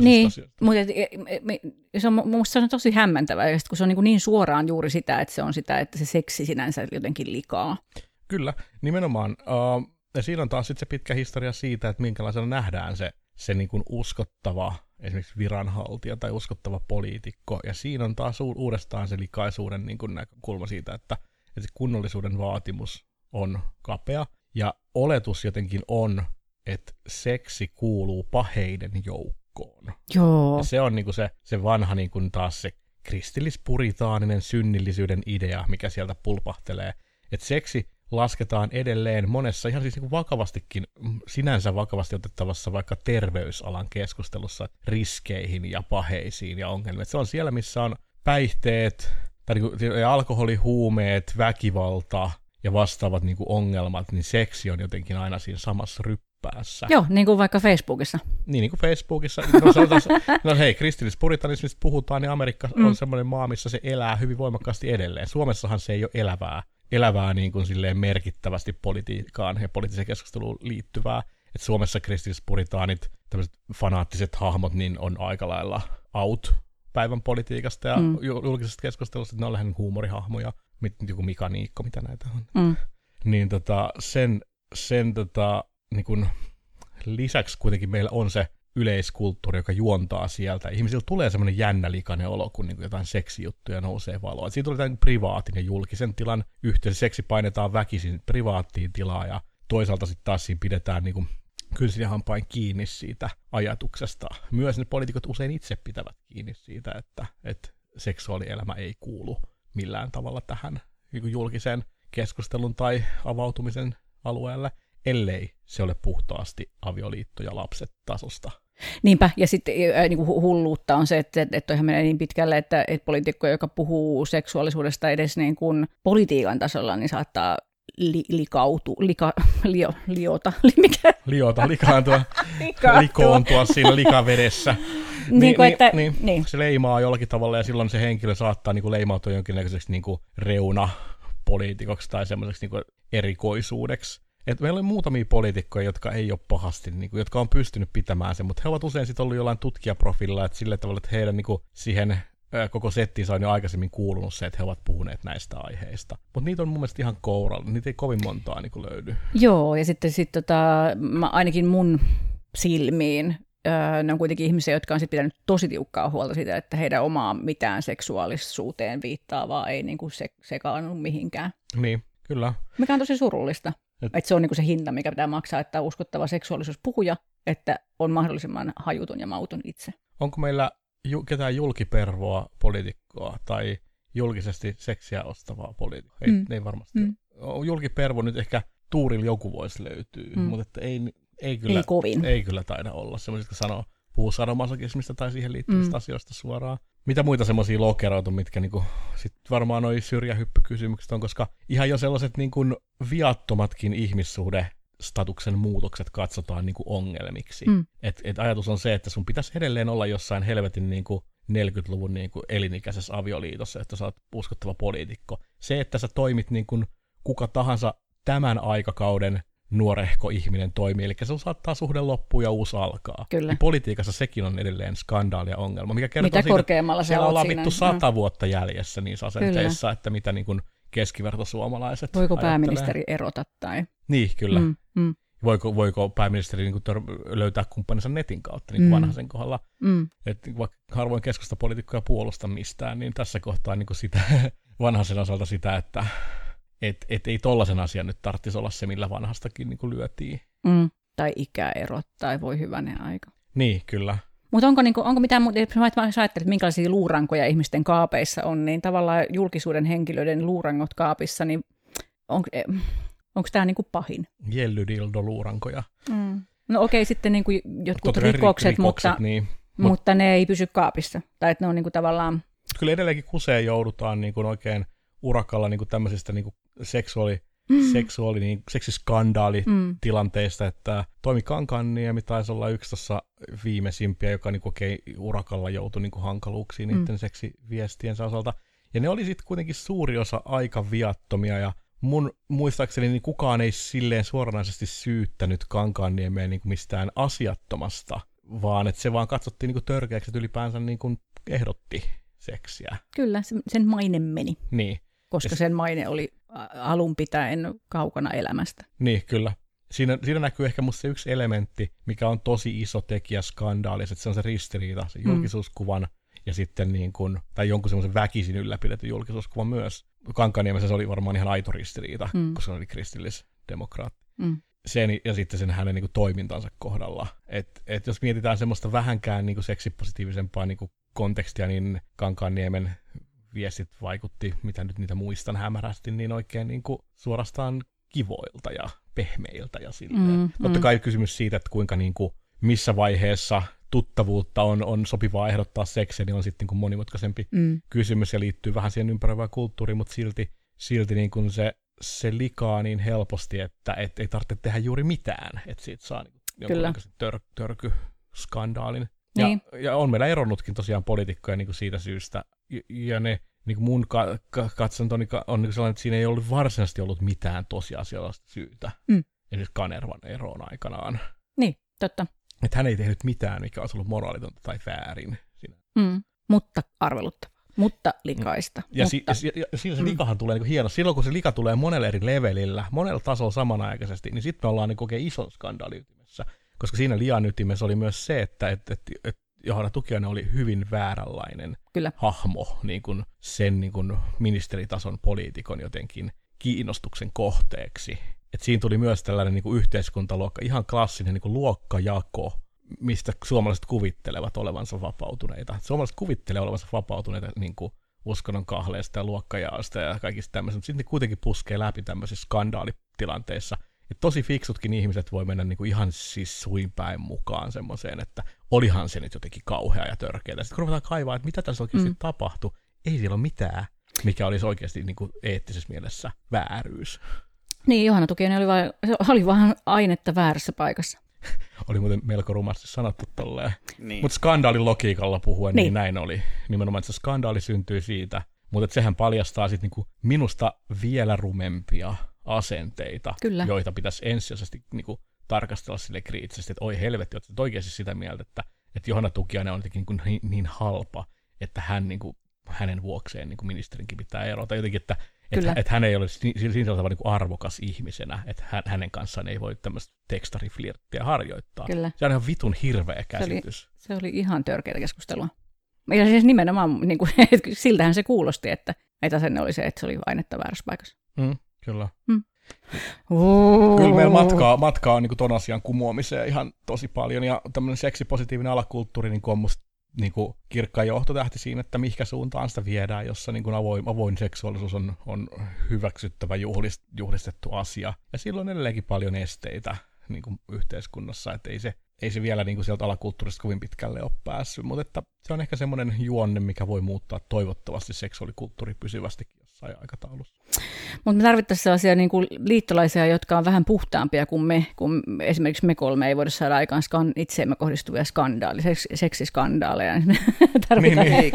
niin, mutta et, et, se on, musta se on tosi hämmentävää, kun se on niin, niin suoraan juuri sitä, että se on sitä, että se seksi sinänsä jotenkin likaa. Kyllä, nimenomaan. Uh, ja siinä on taas sit se pitkä historia siitä, että minkälaisena nähdään se se niin kuin uskottava esimerkiksi viranhaltija tai uskottava poliitikko. Ja siinä on taas uudestaan se likaisuuden niin kuin näkökulma siitä, että, että se kunnollisuuden vaatimus on kapea. Ja oletus jotenkin on, että seksi kuuluu paheiden joukkoon. Joo. Ja se on niin kuin se, se vanha niin kuin taas se kristillispuritaaninen synnillisyyden idea, mikä sieltä pulpahtelee. Että seksi lasketaan edelleen monessa ihan siis niin vakavastikin, sinänsä vakavasti otettavassa vaikka terveysalan keskustelussa riskeihin ja paheisiin ja ongelmiin. Et se on siellä, missä on päihteet, tai niin kuin, alkoholi, huumeet, väkivalta ja vastaavat niin kuin ongelmat, niin seksi on jotenkin aina siinä samassa ryppäässä. Joo, niin kuin vaikka Facebookissa. Niin, niin kuin Facebookissa. No, sanotaan, no hei, kristillispuritanismista puhutaan, niin Amerikka mm. on semmoinen maa, missä se elää hyvin voimakkaasti edelleen. Suomessahan se ei ole elävää elävää niin kuin silleen merkittävästi politiikkaan ja poliittiseen keskusteluun liittyvää. Et Suomessa kristillispuritaanit, tämmöiset fanaattiset hahmot, niin on aika lailla out päivän politiikasta ja mm. julkisesta keskustelusta, että ne on lähinnä huumorihahmoja, joku Mika Niikko, mitä näitä on. Mm. Niin tota, sen, sen tota, niin kun, lisäksi kuitenkin meillä on se yleiskulttuuri, joka juontaa sieltä. Ihmisillä tulee semmoinen jännä likainen olo, kun niin jotain seksijuttuja nousee valoa. Siitä tulee tämän privaatin ja julkisen tilan yhteydessä. Seksi painetaan väkisin privaattiin tilaa ja toisaalta sitten taas siinä pidetään niin kuin kynsin hampain kiinni siitä ajatuksesta. Myös ne poliitikot usein itse pitävät kiinni siitä, että, että seksuaalielämä ei kuulu millään tavalla tähän niin julkisen keskustelun tai avautumisen alueelle, ellei se ole puhtaasti avioliitto ja lapset tasosta Niinpä, ja sitten niin kuin hulluutta on se, että, että toihan menee niin pitkälle, että, että poliitikko, joka puhuu seksuaalisuudesta edes niin kuin politiikan tasolla, niin saattaa li, likautu, lika, *laughs* lio, liota, li, *laughs* mikä? Liota, *laughs* likaantua, likoontua siinä likavedessä. Niin, niin, kuin, että, niin, niin. Se leimaa jollakin tavalla ja silloin se henkilö saattaa niin kuin leimautua jonkinlaiseksi niin kuin reuna poliitikoksi tai semmoiseksi niin erikoisuudeksi. Et meillä on muutamia poliitikkoja, jotka ei ole pahasti, niin kuin, jotka on pystynyt pitämään sen, mutta he ovat usein sitten ollut jollain tutkijaprofiililla, että sillä tavalla, että heidän niin kuin, siihen koko settiinsä on jo aikaisemmin kuulunut se, että he ovat puhuneet näistä aiheista. Mutta niitä on mun mielestä ihan kouralla, niitä ei kovin montaa niin kuin löydy. Joo, ja sitten sit, tota, mä, ainakin mun silmiin ne on kuitenkin ihmisiä, jotka on sit pitänyt tosi tiukkaa huolta siitä, että heidän omaa mitään seksuaalisuuteen viittaavaa ei niin kuin se, sekaannu mihinkään. Niin, kyllä. Mikä on tosi surullista. Et, että se on niin kuin se hinta, mikä pitää maksaa, että on uskottava seksuaalisuuspuhuja, että on mahdollisimman hajuton ja mauton itse. Onko meillä ju- ketään julkipervoa poliitikkoa tai julkisesti seksiä ostavaa poliitikkoa? Ei, mm. ei varmasti mm. Julkipervo nyt ehkä Tuurilla joku voisi löytyä, mm. mutta että ei, ei, kyllä, ei, kovin. ei kyllä taida olla semmoiset, jotka sanoo, puhuu sadomasokismista tai siihen liittyvistä mm. asioista suoraan mitä muita semmoisia lokeroita, mitkä niinku, sit varmaan noi syrjähyppykysymykset on, koska ihan jo sellaiset niinku viattomatkin ihmissuhde statuksen muutokset katsotaan niinku ongelmiksi. Mm. Et, et ajatus on se, että sun pitäisi edelleen olla jossain helvetin niinku 40-luvun niinku elinikäisessä avioliitossa, että sä oot uskottava poliitikko. Se, että sä toimit niin kuin kuka tahansa tämän aikakauden nuorehko ihminen toimii, eli se saattaa suhde loppua ja uusi alkaa. Kyllä. Niin politiikassa sekin on edelleen skandaali ja ongelma, mikä kertoo mitä siitä, korkeammalla että siellä ollaan vittu sata vuotta jäljessä niissä asenteissa, kyllä. että mitä niin kuin keskivertosuomalaiset Voiko ajattelee. pääministeri erota tai? Niin, kyllä. Mm, mm. Voiko, voiko pääministeri niin kuin tör- löytää kumppaninsa netin kautta niin kuin mm. vanhaisen kohdalla? Mm. Et vaikka harvoin keskustapolitiikkoja puolusta mistään, niin tässä kohtaa niin kuin sitä, *laughs* vanhaisen osalta sitä, että että et ei tollaisen asian nyt tarvitsisi olla se, millä vanhastakin niin kuin lyötiin. Mm. Tai ikäerot, tai voi hyvänen aika. Niin, kyllä. Mutta onko, niinku, onko mitään muuta, jos ajattelet, että minkälaisia luurankoja ihmisten kaapeissa on, niin tavallaan julkisuuden henkilöiden luurangot kaapissa, niin on, eh, onko tämä niinku pahin? Jellydildo luurankoja. Mm. No okei, okay, sitten niinku jotkut Totta rikokset, rikokset, mutta, niin. mutta ne ei pysy kaapissa. Tai että ne on niinku tavallaan... Kyllä edelleenkin kuseen joudutaan niinku oikein urakalla niinku tämmöisistä niinku seksuaali, mm. seksuaali niin, seksiskandaali mm. että Toimi Kankanniemi taisi olla yksi tuossa viimeisimpiä, joka niin okei, urakalla joutui niin hankaluuksiin mm. niiden seksiviestiensä osalta. Ja ne oli sitten kuitenkin suuri osa aika viattomia ja mun muistaakseni niin kukaan ei silleen suoranaisesti syyttänyt Kankaanniemeä niin mistään asiattomasta, vaan että se vaan katsottiin niin törkeäksi, että ylipäänsä niin kuin ehdotti seksiä. Kyllä, sen maine meni. Niin. Koska sen maine oli alun pitäen kaukana elämästä. Niin, kyllä. siinä, siinä näkyy ehkä musta se yksi elementti, mikä on tosi iso tekijä skandaalissa, että se on se ristiriita, se mm. julkisuuskuvan mm. ja sitten niin kuin, tai jonkun semmoisen väkisin ylläpidetty julkisuuskuvan myös. Kankaniemessä se oli varmaan ihan aito ristiriita, mm. koska se oli kristillisdemokraatti. Mm. Sen, ja sitten sen hänen niin kuin, toimintansa kohdalla. Et, et jos mietitään semmoista vähänkään niin kuin, seksipositiivisempaa niin kuin, kontekstia, niin Kankaanniemen viestit vaikutti, mitä nyt niitä muistan hämärästi, niin oikein niin kuin, suorastaan kivoilta ja pehmeiltä ja silleen. Mm, Totta mm. kai kysymys siitä, että kuinka niin kuin, missä vaiheessa tuttavuutta on, on sopivaa ehdottaa seksiä, niin on sitten niin kuin monimutkaisempi mm. kysymys ja liittyy vähän siihen ympäröivään kulttuuriin, mutta silti, silti niin kuin se, se likaa niin helposti, että et ei tarvitse tehdä juuri mitään, että siitä saa niin jonkunlaisen tör, törkyskandaalin. Niin. Ja, ja on meillä eronnutkin tosiaan poliitikkoja niin kuin siitä syystä, ja, ja ne niin kuin mun ka- ka- katsantoni on niin sellainen, että siinä ei ollut varsinaisesti ollut mitään tosiasiallista syytä. Mm. Esimerkiksi Kanervan eroon aikanaan. Niin, totta. Että hän ei tehnyt mitään, mikä olisi ollut moraalitonta tai väärin. Siinä. Mm. Mutta arveluttavaa. Mutta likaista. Ja, mutta... Si- ja, ja siinä se mm. likahan tulee niin hieno. Silloin kun se lika tulee monella eri levelillä, monella tasolla samanaikaisesti, niin sitten me ollaan niin oikein ison skandaalin ytimessä. Koska siinä liian ytimessä oli myös se, että et, et, et Johanna Tukiainen oli hyvin vääränlainen Kyllä. hahmo niin kuin sen niin kuin ministeritason poliitikon jotenkin kiinnostuksen kohteeksi. Et siinä tuli myös tällainen niin kuin yhteiskuntaluokka, ihan klassinen niin kuin luokkajako, mistä suomalaiset kuvittelevat olevansa vapautuneita. Suomalaiset kuvittelee olevansa vapautuneita niin kuin uskonnon kahleesta ja luokkajaosta ja kaikista tämmöistä, mutta sitten ne kuitenkin puskee läpi tämmöisissä skandaalitilanteissa – et tosi fiksutkin ihmiset voi mennä niinku ihan siis suinpäin mukaan semmoiseen, että olihan se nyt jotenkin kauhea ja törkeä. Sitten kun ruvetaan kaivaa, että mitä tässä oikeasti mm. tapahtui, ei siellä ole mitään, mikä olisi oikeasti niinku eettisessä mielessä vääryys. Niin, Johanna Tukinen oli, vain, oli vaan ainetta väärässä paikassa. *laughs* oli muuten melko rumasti sanottu tolleen. Niin. Mutta skandaalin logiikalla puhuen, niin. niin näin oli. Nimenomaan, että se skandaali syntyi siitä, mutta sehän paljastaa sitten niinku minusta vielä rumempia asenteita, Kyllä. joita pitäisi ensisijaisesti niin kuin, tarkastella sille kriittisesti, että oi helvetti, olet oikeasti sitä mieltä, että, että Johanna Tukiainen on jotenkin niin, niin, niin halpa, että hän niin kuin, hänen vuokseen niin kuin ministerinkin pitää erota. Jotenkin, että, että, että hän ei ole siinä tavalla niin kuin arvokas ihmisenä, että hän, hänen kanssaan ei voi tämmöistä tekstariflirttiä harjoittaa. Kyllä. Se on ihan vitun hirveä käsitys. Se oli, se oli ihan törkeä keskustelua. Ja siis nimenomaan, niin kuin, *laughs* siltähän se kuulosti, että, että sen oli se, että se oli ainetta väärässä paikassa. Mm. Kyllä. Mm. Kyllä meillä matkaa, matkaa on niin ton asian kumoamiseen ihan tosi paljon, ja tämmöinen seksipositiivinen alakulttuuri niin on musta niin kuin kirkka johtotähti siinä, että mihinkä suuntaan sitä viedään, jossa niin kuin avoin, avoin seksuaalisuus on, on hyväksyttävä juhlist, juhlistettu asia. Ja silloin on edelleenkin paljon esteitä niin kuin yhteiskunnassa, että ei se, ei se vielä niin kuin sieltä alakulttuurista kovin pitkälle ole päässyt, mutta että se on ehkä semmoinen juonne, mikä voi muuttaa toivottavasti seksuaalikulttuuri pysyvästikin jossain aikataulussa. Mutta me tarvittaisiin sellaisia niin kuin liittolaisia, jotka on vähän puhtaampia kuin me, kun esimerkiksi me kolme ei voida saada aikaan skan- itseemme kohdistuvia skandaaleja, seks- seksiskandaaleja. *laughs* niin, niin.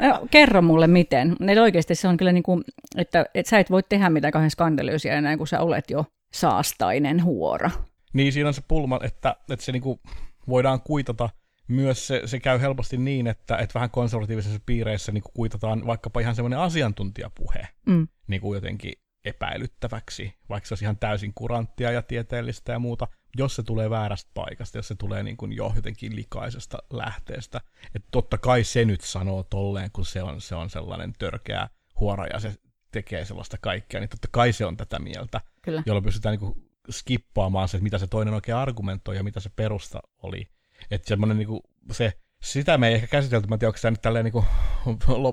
no, kerro mulle miten. Et oikeasti se on kyllä niin kuin, että, että sä et voi tehdä mitään kahden skandalyysiä enää, kun sä olet jo saastainen huora. Niin, siinä on se pulma, että, että se niin kuin voidaan kuitata – myös se, se käy helposti niin, että, että vähän konservatiivisissa piireissä niin kuin kuitataan vaikkapa ihan semmoinen asiantuntijapuhe mm. niin kuin jotenkin epäilyttäväksi, vaikka se olisi ihan täysin kuranttia ja tieteellistä ja muuta, jos se tulee väärästä paikasta, jos se tulee niin kuin jo jotenkin likaisesta lähteestä. Että totta kai se nyt sanoo tolleen, kun se on, se on sellainen törkeä huora ja se tekee sellaista kaikkea, niin totta kai se on tätä mieltä, Kyllä. jolloin pystytään niin kuin skippaamaan se, että mitä se toinen oikein argumentoi ja mitä se perusta oli. Että semmoinen niin se, sitä me ei ehkä käsitelty, mä en tiedä, onko tämä nyt tälleen niin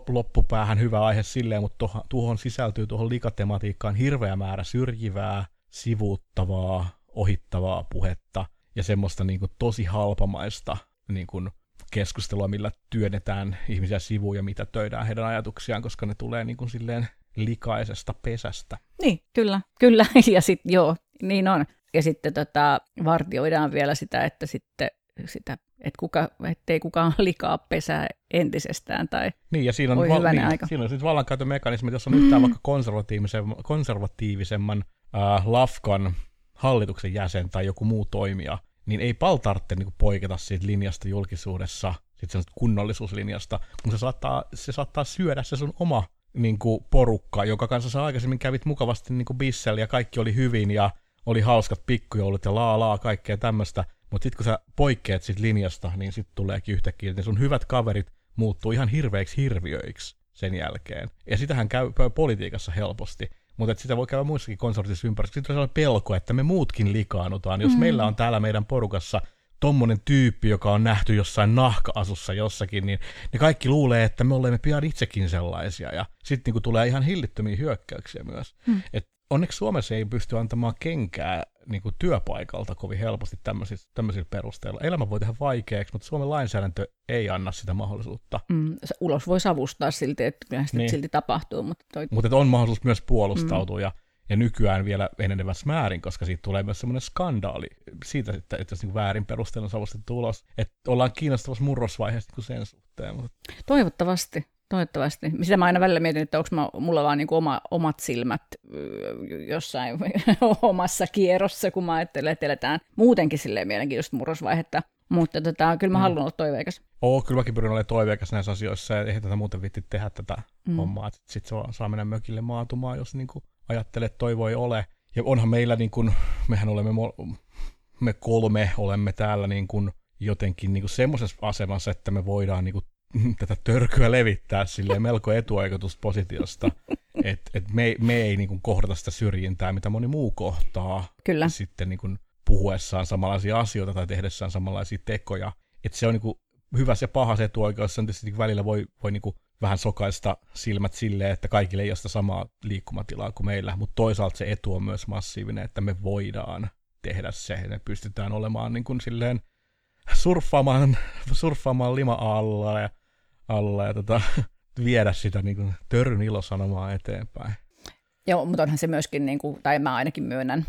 loppupäähän hyvä aihe silleen, mutta tuohon, tuohon sisältyy tuohon likatematiikkaan hirveä määrä syrjivää, sivuuttavaa, ohittavaa puhetta ja semmoista niin kuin tosi halpamaista niin kuin keskustelua, millä työnnetään ihmisiä sivuun ja mitä töidään heidän ajatuksiaan, koska ne tulee niin kuin silleen likaisesta pesästä. Niin, kyllä, kyllä. *laughs* Ja sitten joo, niin on. Ja sitten tota, vartioidaan vielä sitä, että sitten sitä, että kuka, ettei kukaan *laughs* likaa pesää entisestään tai Niin, ja siinä on, val- niin, aika. Siinä on sitten vallankäytön mekanismi, jos on mm. yhtään vaikka konservatiivisemman, konservatiivisemman äh, Lafkan hallituksen jäsen tai joku muu toimija, niin ei pal tarvitse niin poiketa siitä linjasta julkisuudessa, sitten kunnollisuuslinjasta, kun se saattaa, se saattaa syödä se sun oma niin kuin, porukka, joka kanssa sä aikaisemmin kävit mukavasti niin kuin Bissel ja kaikki oli hyvin ja oli hauskat pikkujoulut ja laa laa, kaikkea tämmöistä, mutta sitten kun sä poikkeat sit linjasta, niin sitten tuleekin yhtäkkiä, että sun hyvät kaverit muuttuu ihan hirveiksi hirviöiksi sen jälkeen. Ja sitähän käy politiikassa helposti. Mutta sitä voi käydä muissakin konsortissa ympäristössä. Sitten on sellainen pelko, että me muutkin likaannutaan. Jos mm. meillä on täällä meidän porukassa tommonen tyyppi, joka on nähty jossain nahka-asussa jossakin, niin ne kaikki luulee, että me olemme pian itsekin sellaisia. Ja sitten niin tulee ihan hillittömiä hyökkäyksiä myös. Mm. Et onneksi Suomessa ei pysty antamaan kenkää niin kuin työpaikalta kovin helposti tämmöisillä, tämmöisillä perusteilla. Elämä voi tehdä vaikeaksi, mutta Suomen lainsäädäntö ei anna sitä mahdollisuutta. Mm, ulos voi savustaa silti, että kyllä sitä niin. silti tapahtuu. Mutta toi... Mut on mahdollisuus myös puolustautua mm. ja, ja nykyään vielä enenevässä määrin, koska siitä tulee myös semmoinen skandaali siitä, että, että jos niin väärin perusteella savustettu ulos, että ollaan kiinnostavassa murrosvaiheessa niin sen suhteen. Mutta... Toivottavasti. Toivottavasti. Sitä mä aina välillä mietin, että onko mulla vaan niin oma, omat silmät jossain *laughs* omassa kierrossa, kun mä ajattelen, että eletään muutenkin silleen mielenkiintoista murrosvaihetta. Mutta tota, kyllä mä mm. haluan olla toiveikas. Oo, kyllä mäkin pyrin olemaan toiveikas näissä asioissa ja eihän tätä muuten vitti tehdä tätä mm. hommaa. Sitten se saa mennä mökille maatumaan, jos niin ajattelee, että toivo ei ole. Ja onhan meillä, niin kuin, mehän olemme, me kolme olemme täällä niin kuin jotenkin niin kuin semmoisessa asemassa, että me voidaan niin kuin *laughs* tätä törkyä levittää sille melko etuoikeutuspositiosta, *laughs* että et me, me ei niin kohdata sitä syrjintää, mitä moni muu kohtaa. Kyllä. Sitten niin puhuessaan samanlaisia asioita tai tehdessään samanlaisia tekoja. Että se on niin hyvä ja paha se etuoikeus, sen tietysti välillä voi, voi niin vähän sokaista silmät silleen, että kaikille ei ole sitä samaa liikkumatilaa kuin meillä, mutta toisaalta se etu on myös massiivinen, että me voidaan tehdä se, ja me pystytään olemaan niin kuin silleen surffaamaan, surffaamaan lima-alla ja alla ja tota, *laughs* viedä sitä niin kuin, töryn ilosanomaa eteenpäin. Joo, mutta onhan se myöskin, niin kuin, tai mä ainakin myönnän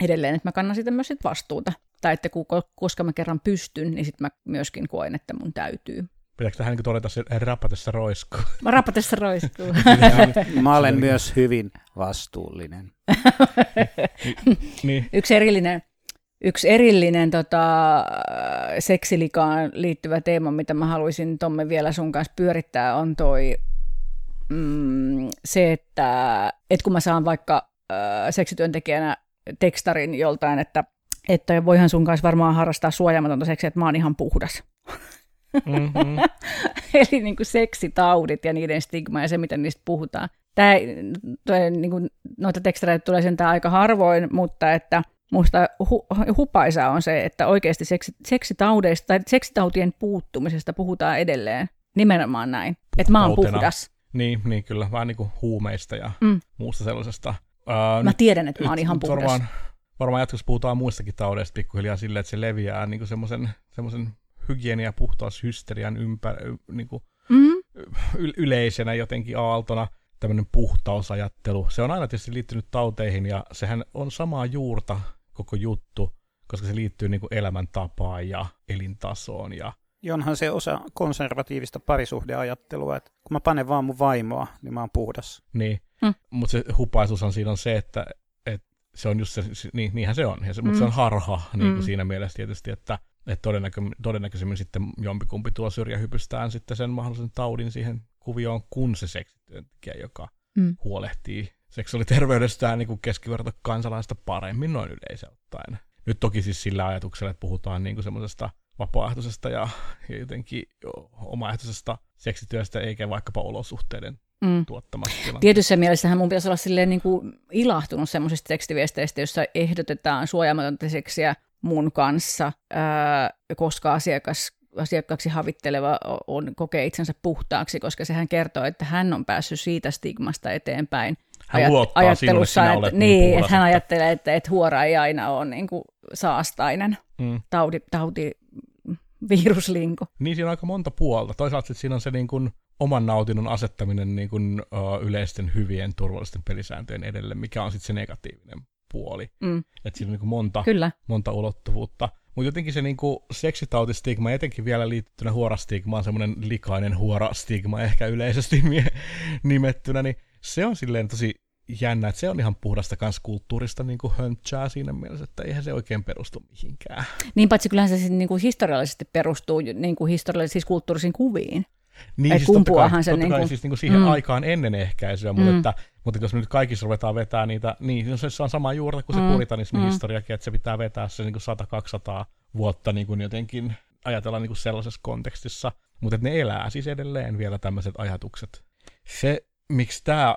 edelleen, että mä kannan siitä myös sit vastuuta. Tai että koska mä kerran pystyn, niin sitten mä myöskin koen, että mun täytyy. Pitääkö tähän niin todeta se rapatessa roiskuu? *laughs* Rapatessa roiskuu. *laughs* mä olen myös hyvin vastuullinen. niin. Yksi erillinen Yksi erillinen tota, seksilikaan liittyvä teema, mitä mä haluaisin Tomme vielä sun kanssa pyörittää, on toi mm, se, että et kun mä saan vaikka äh, seksityöntekijänä tekstarin joltain, että, että voihan sun kanssa varmaan harrastaa suojaamatonta seksiä, että mä oon ihan puhdas. Mm-hmm. *laughs* Eli niin kuin seksitaudit ja niiden stigma ja se, miten niistä puhutaan. Tämä, toi, niin kuin, noita tekstareita tulee sentään aika harvoin, mutta että – Musta hu- hupaisaa on se, että oikeasti seksi- seksitaudeista tai seksitautien puuttumisesta puhutaan edelleen. Nimenomaan näin. Että mä oon puhdas. Niin, niin kyllä. Vähän niin kuin huumeista ja mm. muusta sellaisesta. Uh, mä tiedän, että mä oon ihan puhdas. Varmaan, varmaan jatkossa puhutaan muistakin taudeista pikkuhiljaa silleen, että se leviää niin semmoisen semmoisen hygienia- ja puhtaushysterian ympär, niin kuin mm-hmm. y- yleisenä jotenkin aaltona tämmöinen puhtausajattelu. Se on aina tietysti liittynyt tauteihin ja sehän on samaa juurta koko juttu, koska se liittyy niin kuin elämäntapaan ja elintasoon. Ja... ja onhan se osa konservatiivista parisuhdeajattelua, että kun mä panen vaan mun vaimoa, niin mä oon puhdas. Niin, mm. mutta se hupaisuushan siinä on se, että, että se on just se, niin, niinhän se on, ja se, mm. mutta se on harha niin kuin mm. siinä mielessä tietysti, että, että todennäkö, todennäköisemmin sitten jompikumpi tuo syrjähypystään sitten sen mahdollisen taudin siihen kuvioon, kun se seksityöntekijä, joka mm. huolehtii seksuaaliterveydestään niin keskiverto kansalaista paremmin noin yleisesti ottaen. Nyt toki siis sillä ajatuksella, että puhutaan niin kuin semmoisesta vapaaehtoisesta ja, ja jotenkin omaehtoisesta seksityöstä, eikä vaikkapa olosuhteiden mm. tuottamasta tilanteesta. Tietyssä mielessähän mun pitäisi olla silleen niin kuin ilahtunut semmoisista tekstiviesteistä, jossa ehdotetaan suojaamatonta seksiä mun kanssa, ää, koska asiakas asiakkaaksi havitteleva on, kokee itsensä puhtaaksi, koska sehän kertoo, että hän on päässyt siitä stigmasta eteenpäin, hän ajat- ajattelussa, sinulle, että, niin, niin että hän ajattelee, että, että huora ei aina ole niin kuin saastainen mm. tauti, tauti, viruslinko. Niin, siinä on aika monta puolta. Toisaalta siinä on se niin kuin, oman nautinnon asettaminen niin kuin, uh, yleisten hyvien turvallisten pelisääntöjen edelle, mikä on sitten se negatiivinen puoli. Mm. Että siinä on niin kuin monta, Kyllä. monta ulottuvuutta. Mutta jotenkin se niinku seksitautistigma, etenkin vielä liittynä huorastigmaan, semmoinen likainen huorastigma ehkä yleisesti *laughs* nimettynä, niin se on silleen tosi jännä, että se on ihan puhdasta kans kulttuurista niin kuin höntsää siinä mielessä, että eihän se oikein perustu mihinkään. Niin paitsi kyllähän se niin kuin historiallisesti perustuu niin kuin historiallisesti siis kulttuurisiin kuviin. Niin, Et siis totta kai, se totta kai niinku- siis niinku siihen Mm. aikaan ennen ehkäisyä, mutta, Mm. että, mutta jos me nyt kaikissa ruvetaan vetää niitä, niin no se, on sama juurta kuin se Mm. puritanismi-historiakin, että se pitää vetää se niin 100-200 vuotta niin kuin jotenkin ajatella niin kuin sellaisessa kontekstissa, mutta että ne elää siis edelleen vielä tämmöiset ajatukset. Se, miksi tämä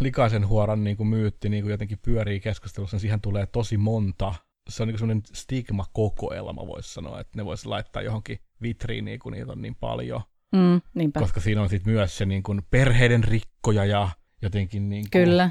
likaisen huoran niin kuin myytti niin kuin jotenkin pyörii keskustelussa, niin siihen tulee tosi monta. Se on niin semmoinen stigma-kokoelma, voisi sanoa, että ne voisi laittaa johonkin vitriiniin, kun niitä on niin paljon. Mm, niinpä. Koska siinä on sitten myös se niin kuin perheiden rikkoja ja jotenkin niin kuin Kyllä.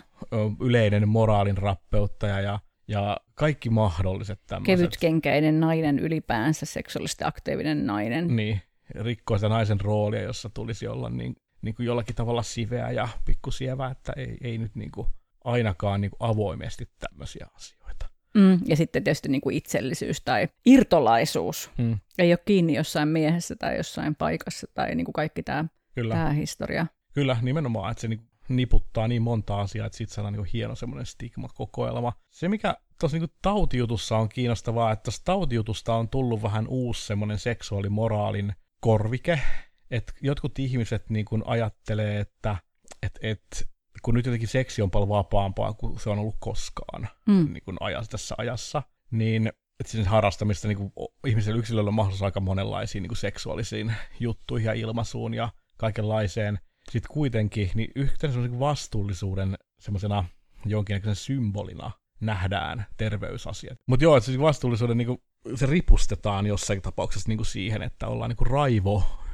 yleinen moraalin rappeuttaja ja, ja kaikki mahdolliset tämmöiset. Kevytkenkäinen nainen ylipäänsä, seksuaalisesti aktiivinen nainen. Niin, rikkoo sitä naisen roolia, jossa tulisi olla niin, niin kuin jollakin tavalla siveä ja pikkusievä, että ei, ei nyt niin kuin ainakaan niin kuin avoimesti tämmöisiä asioita. Mm, ja sitten tietysti niin kuin itsellisyys tai irtolaisuus. Mm, Ei ole kiinni jossain miehessä tai jossain paikassa tai niin kuin kaikki tämä, kyllä, tämä historia. kyllä, nimenomaan, että se niin niputtaa niin monta asiaa, että siitä saadaan niin hieno semmoinen stigma-kokoelma. Se, mikä tuossa niin tautijutussa on kiinnostavaa, että tuossa tautijutusta on tullut vähän uusi semmoinen seksuaalimoraalin korvike, että jotkut ihmiset niin kuin ajattelee, että et, et, kun nyt jotenkin seksi on paljon vapaampaa kuin se on ollut koskaan Mm. niin kuin ajassa, tässä ajassa, niin että sen harrastamista niin kuin, ihmisellä yksilöllä on mahdollisuus aika monenlaisiin niin kuin seksuaalisiin juttuihin ja ilmaisuun ja kaikenlaiseen. Sitten kuitenkin, niin yhtenä semmoisen vastuullisuuden semmoisena jonkinnäköisen symbolina nähdään terveysasiat. Mutta joo, että se vastuullisuuden niin kuin, se ripustetaan jossain tapauksessa niin kuin siihen, että ollaan niin kuin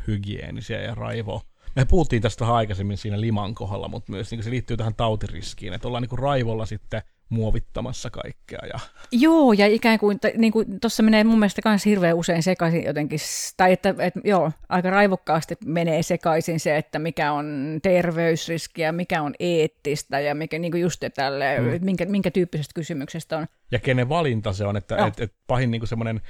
raivohygienisiä ja raivo me puhuttiin tästä aikaisemmin siinä liman kohdalla, mutta myös niin se liittyy tähän tautiriskiin, että ollaan niin raivolla sitten muovittamassa kaikkea. Ja... Joo, ja ikään kuin, t- niin kuin tuossa menee mun mielestä myös hirveän usein sekaisin jotenkin, tai että, että joo, aika raivokkaasti menee sekaisin se, että mikä on terveysriski ja mikä on eettistä ja mikä niin kuin just tälle, Mm. minkä, minkä tyyppisestä kysymyksestä on. ja kenen valinta se on, että Joo. et, et pahin niin semmoinen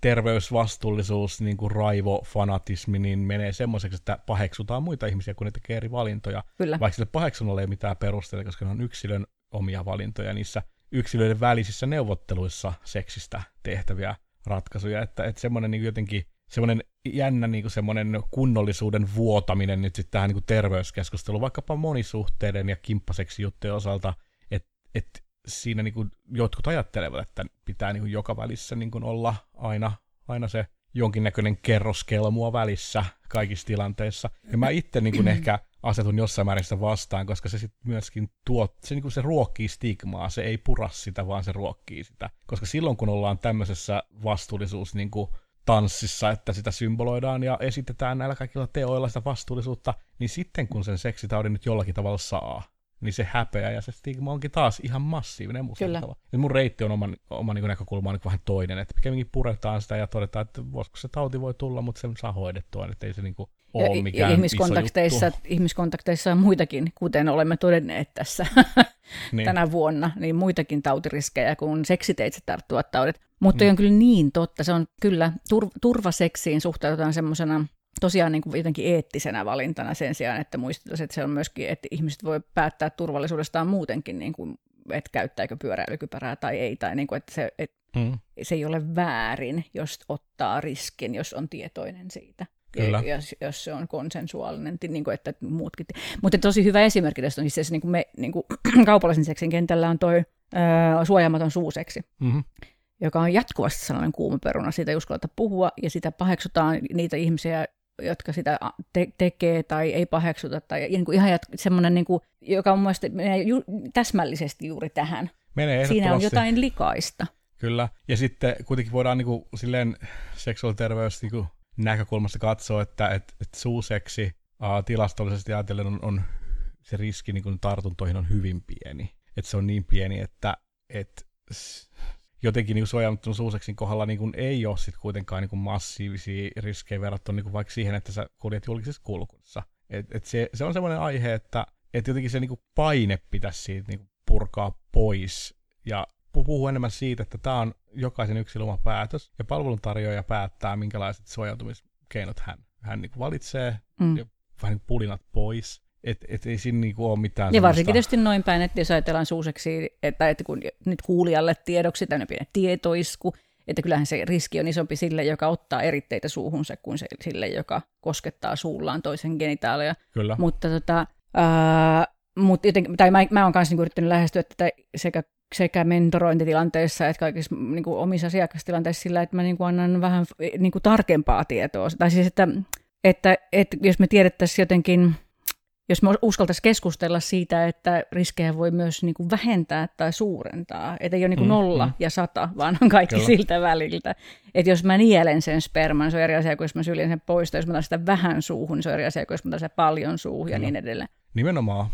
terveysvastuullisuus, niin kuin raivo, fanatismi, niin menee semmoiseksi, että paheksutaan muita ihmisiä, kun ne tekee eri valintoja. Kyllä. Vaikka sille paheksunnolle ei ole mitään perusteita, koska ne on yksilön omia valintoja niissä yksilöiden välisissä neuvotteluissa seksistä tehtäviä ratkaisuja, että, että semmoinen niin jotenkin semmoinen jännä niin kuin semmoinen kunnollisuuden vuotaminen nyt sitten tähän niin kuin terveyskeskusteluun, vaikkapa monisuhteiden ja kimppaseksijuttujen osalta, että et siinä niin kuin jotkut ajattelevat, että pitää niin kuin joka välissä niin kuin olla aina, aina se jonkinnäköinen kerroskelmua välissä kaikissa tilanteissa. Ja mä itse *clears throat* niin kuin ehkä asetun jossain määrin sitä vastaan, koska se sitten myöskin tuo, se, niin kuin se ruokkii stigmaa, se ei pura sitä, vaan se ruokkii sitä. Koska silloin, kun ollaan tämmöisessä vastuullisuus niin kuin tanssissa, että sitä symboloidaan ja esitetään näillä kaikilla teoilla sitä vastuullisuutta, niin sitten kun sen seksitaudin nyt jollakin tavalla saa, niin se häpeä ja se stigma onkin taas ihan massiivinen musta Kyllä. tavalla. Ja mun reitti on oma, oma niin näkökulma on niin vähän toinen, että pikemminkin puretaan sitä ja todetaan, että voisiko se tauti voi tulla, mutta sen saa hoidettua, että ei se niin ole Ja, mikään ja iso ihmiskontakteissa, juttu. ihmiskontakteissa on muitakin, kuten olemme todenneet tässä *laughs* Niin. tänä vuonna, niin muitakin tautiriskejä kuin seksiteitse tarttuvat taudit. Mutta Mm. mm. on kyllä niin totta, se on kyllä, tur, turvaseksiin suhtaudutaan semmoisena tosiaan niin kuin jotenkin eettisenä valintana sen sijaan, että muistettaisiin, että se on myöskin, että ihmiset voi päättää turvallisuudestaan muutenkin, niin kuin, että käyttääkö pyöräilykypärää tai ei, tai niin kuin, että se, että Mm. se ei ole väärin, jos ottaa riskin, jos on tietoinen siitä. Kyllä. Ja jos, jos se on konsensuaalinen, niin kuin, että muutkin. Mutta tosi hyvä esimerkki tästä on asiassa niin kuin me niin kuin *clears throat* kaupallisen seksin kentällä on toi ö, suojaamaton suuseksi, Mm-hmm. joka on jatkuvasti sellainen kuuma peruna. Siitä ei uskalleta puhua ja sitä paheksutaan niitä ihmisiä, jotka sitä te- tekee tai ei paheksuta. Tai niin kuin ihan jat- semmoinen, niin kuin, joka on mielestä menee ju- täsmällisesti juuri tähän. Menee Siinä on jotain likaista. Kyllä. Ja sitten kuitenkin voidaan niin kuin, silleen seksuaaliterveys niin kuin, näkökulmasta katsoa, että et, et suuseksi uh, tilastollisesti ajatellen on, on se riski niin kuin, tartuntoihin on hyvin pieni. Että se on niin pieni, että et, jotenkin niin suojaamattoman suuseksin kohdalla niin kuin, ei ole sit kuitenkaan niin kuin, massiivisia riskejä verrattuna niin kuin, vaikka siihen, että sä kuljet julkisessa kulkussa. Et, et se, se on semmoinen aihe, että et jotenkin se niin kuin, paine pitäisi siitä niin kuin, purkaa pois ja pu- puhuu enemmän siitä, että tämä on jokaisen yksilön oma päätös, ja palveluntarjoaja päättää, minkälaiset suojautumiskeinot hän, hän niin valitsee, Mm. ja vähän niin kuin pulinat pois. Että et ei siinä niin ole mitään Ja varsinkin semmoista- tietysti noin päin, että jos ajatellaan suuseksi, että, että kun nyt kuulijalle tiedoksi tämmöinen pieni tietoisku, Että kyllähän se riski on isompi sille, joka ottaa eritteitä suuhunsa, kuin se, sille, joka koskettaa suullaan toisen genitaalia. Kyllä. Mutta tota, ää, mut joten, tai mä, mä oon kanssa niinku yrittänyt lähestyä tätä sekä sekä mentorointitilanteissa että kaikissa niin kuin omissa asiakastilanteissa sillä, että mä niin kuin annan vähän niin kuin tarkempaa tietoa. Tai siis, että, että, että jos me tiedettäisiin jotenkin, jos me uskaltaisiin keskustella siitä, että riskejä voi myös niin kuin vähentää tai suurentaa, että ei ole niin kuin mm, nolla mm. ja sata, vaan on kaikki Kyllä. siltä väliltä. Että jos mä nielen sen sperman, se on eri asia kuin jos mä syljen sen pois, tai jos mä sitä vähän suuhun, niin se on eri asia kuin jos mä sitä paljon suuhun ja niin edelleen. Nimenomaan.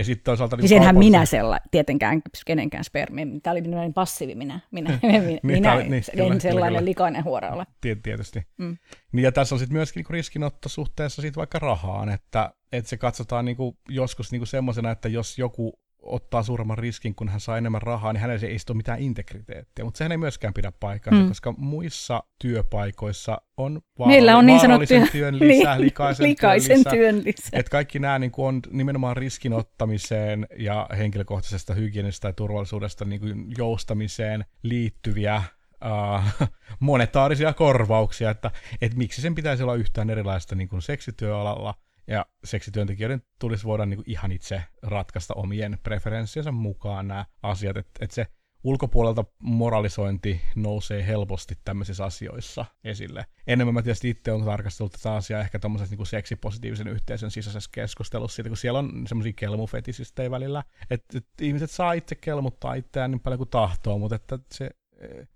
Ja sitten toisaalta... Niin senhän minä sella, tietenkään kenenkään spermi. Tämä oli minä passiivi *laughs* minä. Minä, minä, minä oli, niin, en kyllä, sellainen kyllä. likainen huora ole. Tietysti. Mm. Niin ja tässä on sitten myöskin niinku riskinotto suhteessa sit vaikka rahaan, että, että se katsotaan niinku joskus niinku semmoisena, että jos joku ottaa suuremman riskin, kun hän saa enemmän rahaa, niin hänellä ei ole mitään integriteettiä. Mutta sehän ei myöskään pidä paikkaansa, mm. koska muissa työpaikoissa on, Meillä on niin sanottuja työn lisää, *laughs* niin, likaisen, likaisen työn, työn lisää. Et kaikki nämä niin kuin on nimenomaan riskinottamiseen ja henkilökohtaisesta hygienistä ja turvallisuudesta niin kuin joustamiseen liittyviä uh, monetaarisia korvauksia, että, että miksi sen pitäisi olla yhtään erilaista niin kuin seksityöalalla – ja seksityöntekijöiden tulisi voida niin kuin ihan itse ratkaista omien preferenssiensä mukaan nämä asiat, että et se ulkopuolelta moralisointi nousee helposti tämmöisissä asioissa esille. Enemmän mä tietysti itse olen tarkastellut tätä asiaa ehkä tuommoisessa niin seksipositiivisen yhteisön sisäisessä keskustelussa, siitä, kun siellä on semmoisia kelmufetisistejä välillä, että, että ihmiset saa itse kelmuttaa itseään niin paljon kuin tahtoo, mutta että se,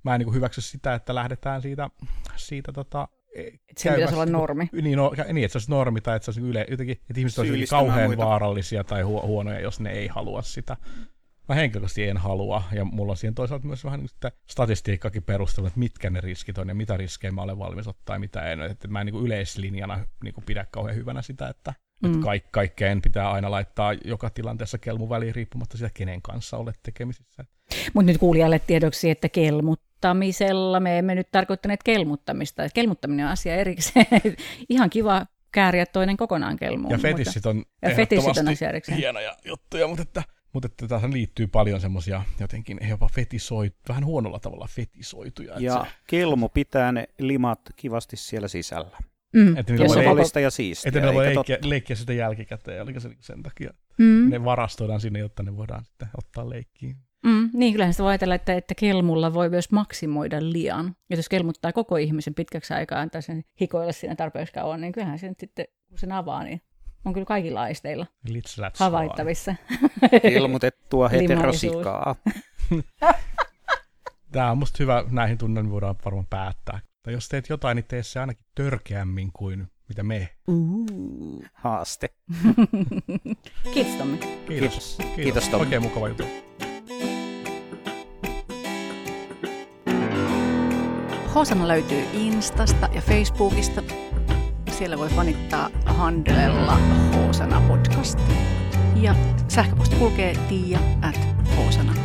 mä en niin hyväksy sitä, että lähdetään siitä, siitä tota, että se pitäisi olla normi. Niin, no, niin, että se olisi normi tai että se olisi yle, jotenkin, että ihmiset olisivat kauhean muita. vaarallisia tai hu- huonoja, jos ne ei halua sitä. Mä henkilökohtaisesti en halua, ja mulla on siihen toisaalta myös vähän niin statistiikkakin perustelu, että mitkä ne riskit on ja mitä riskejä mä olen valmis ottaa ja mitä en. Että mä en niin yleislinjana niin pidä kauhean hyvänä sitä, että, mm. että kaik- kaikkeen pitää aina laittaa joka tilanteessa kelmu väliin riippumatta siitä, kenen kanssa olet tekemisissä. Mutta nyt kuulijalle tiedoksi, että kelmut kelmuttamisella, me emme nyt tarkoittaneet kelmuttamista, kelmuttaminen on asia erikseen, *laughs* ihan kiva kääriä toinen kokonaan kelmuun. Ja fetissit on ja fetissit on asia erikseen. hienoja juttuja, mutta että, mutta että tähän liittyy paljon semmoisia jotenkin jopa fetisoit, vähän huonolla tavalla fetisoituja. Ja se... kelmu pitää ne limat kivasti siellä sisällä. Mm. Että niillä voi ja siistiä. Että ne voi leikkiä, leikkiä sitä jälkikäteen, oliko se sen takia. Mm. Ne varastoidaan sinne, jotta ne voidaan sitten ottaa leikkiin. Mm, niin, kyllähän sitä voi ajatella, että, että kelmulla voi myös maksimoida lian. Ja jos kelmuttaa koko ihmisen pitkäksi aikaa, antaa sen hikoilla siinä tarpeeksi kauan, niin kyllähän se sitten, kun sen avaa, niin on kyllä kaikilla aisteilla havaittavissa. Ilmoitettua *laughs* heterosikaa. *laughs* Tämä on musta hyvä, näihin tunnelmiin voidaan varmaan päättää. Tai jos teet jotain, niin tee se ainakin törkeämmin kuin mitä me. Uh. Haaste. *laughs* Kiitos Tommi. Kiitos. Kiitos, Kiitos Tommi. Oikein mukava juttu. Hosana löytyy Instasta ja Facebookista. Siellä voi fanittaa handelella Hosana podcast. Ja sähköposti kulkee tiia at hosana.fi.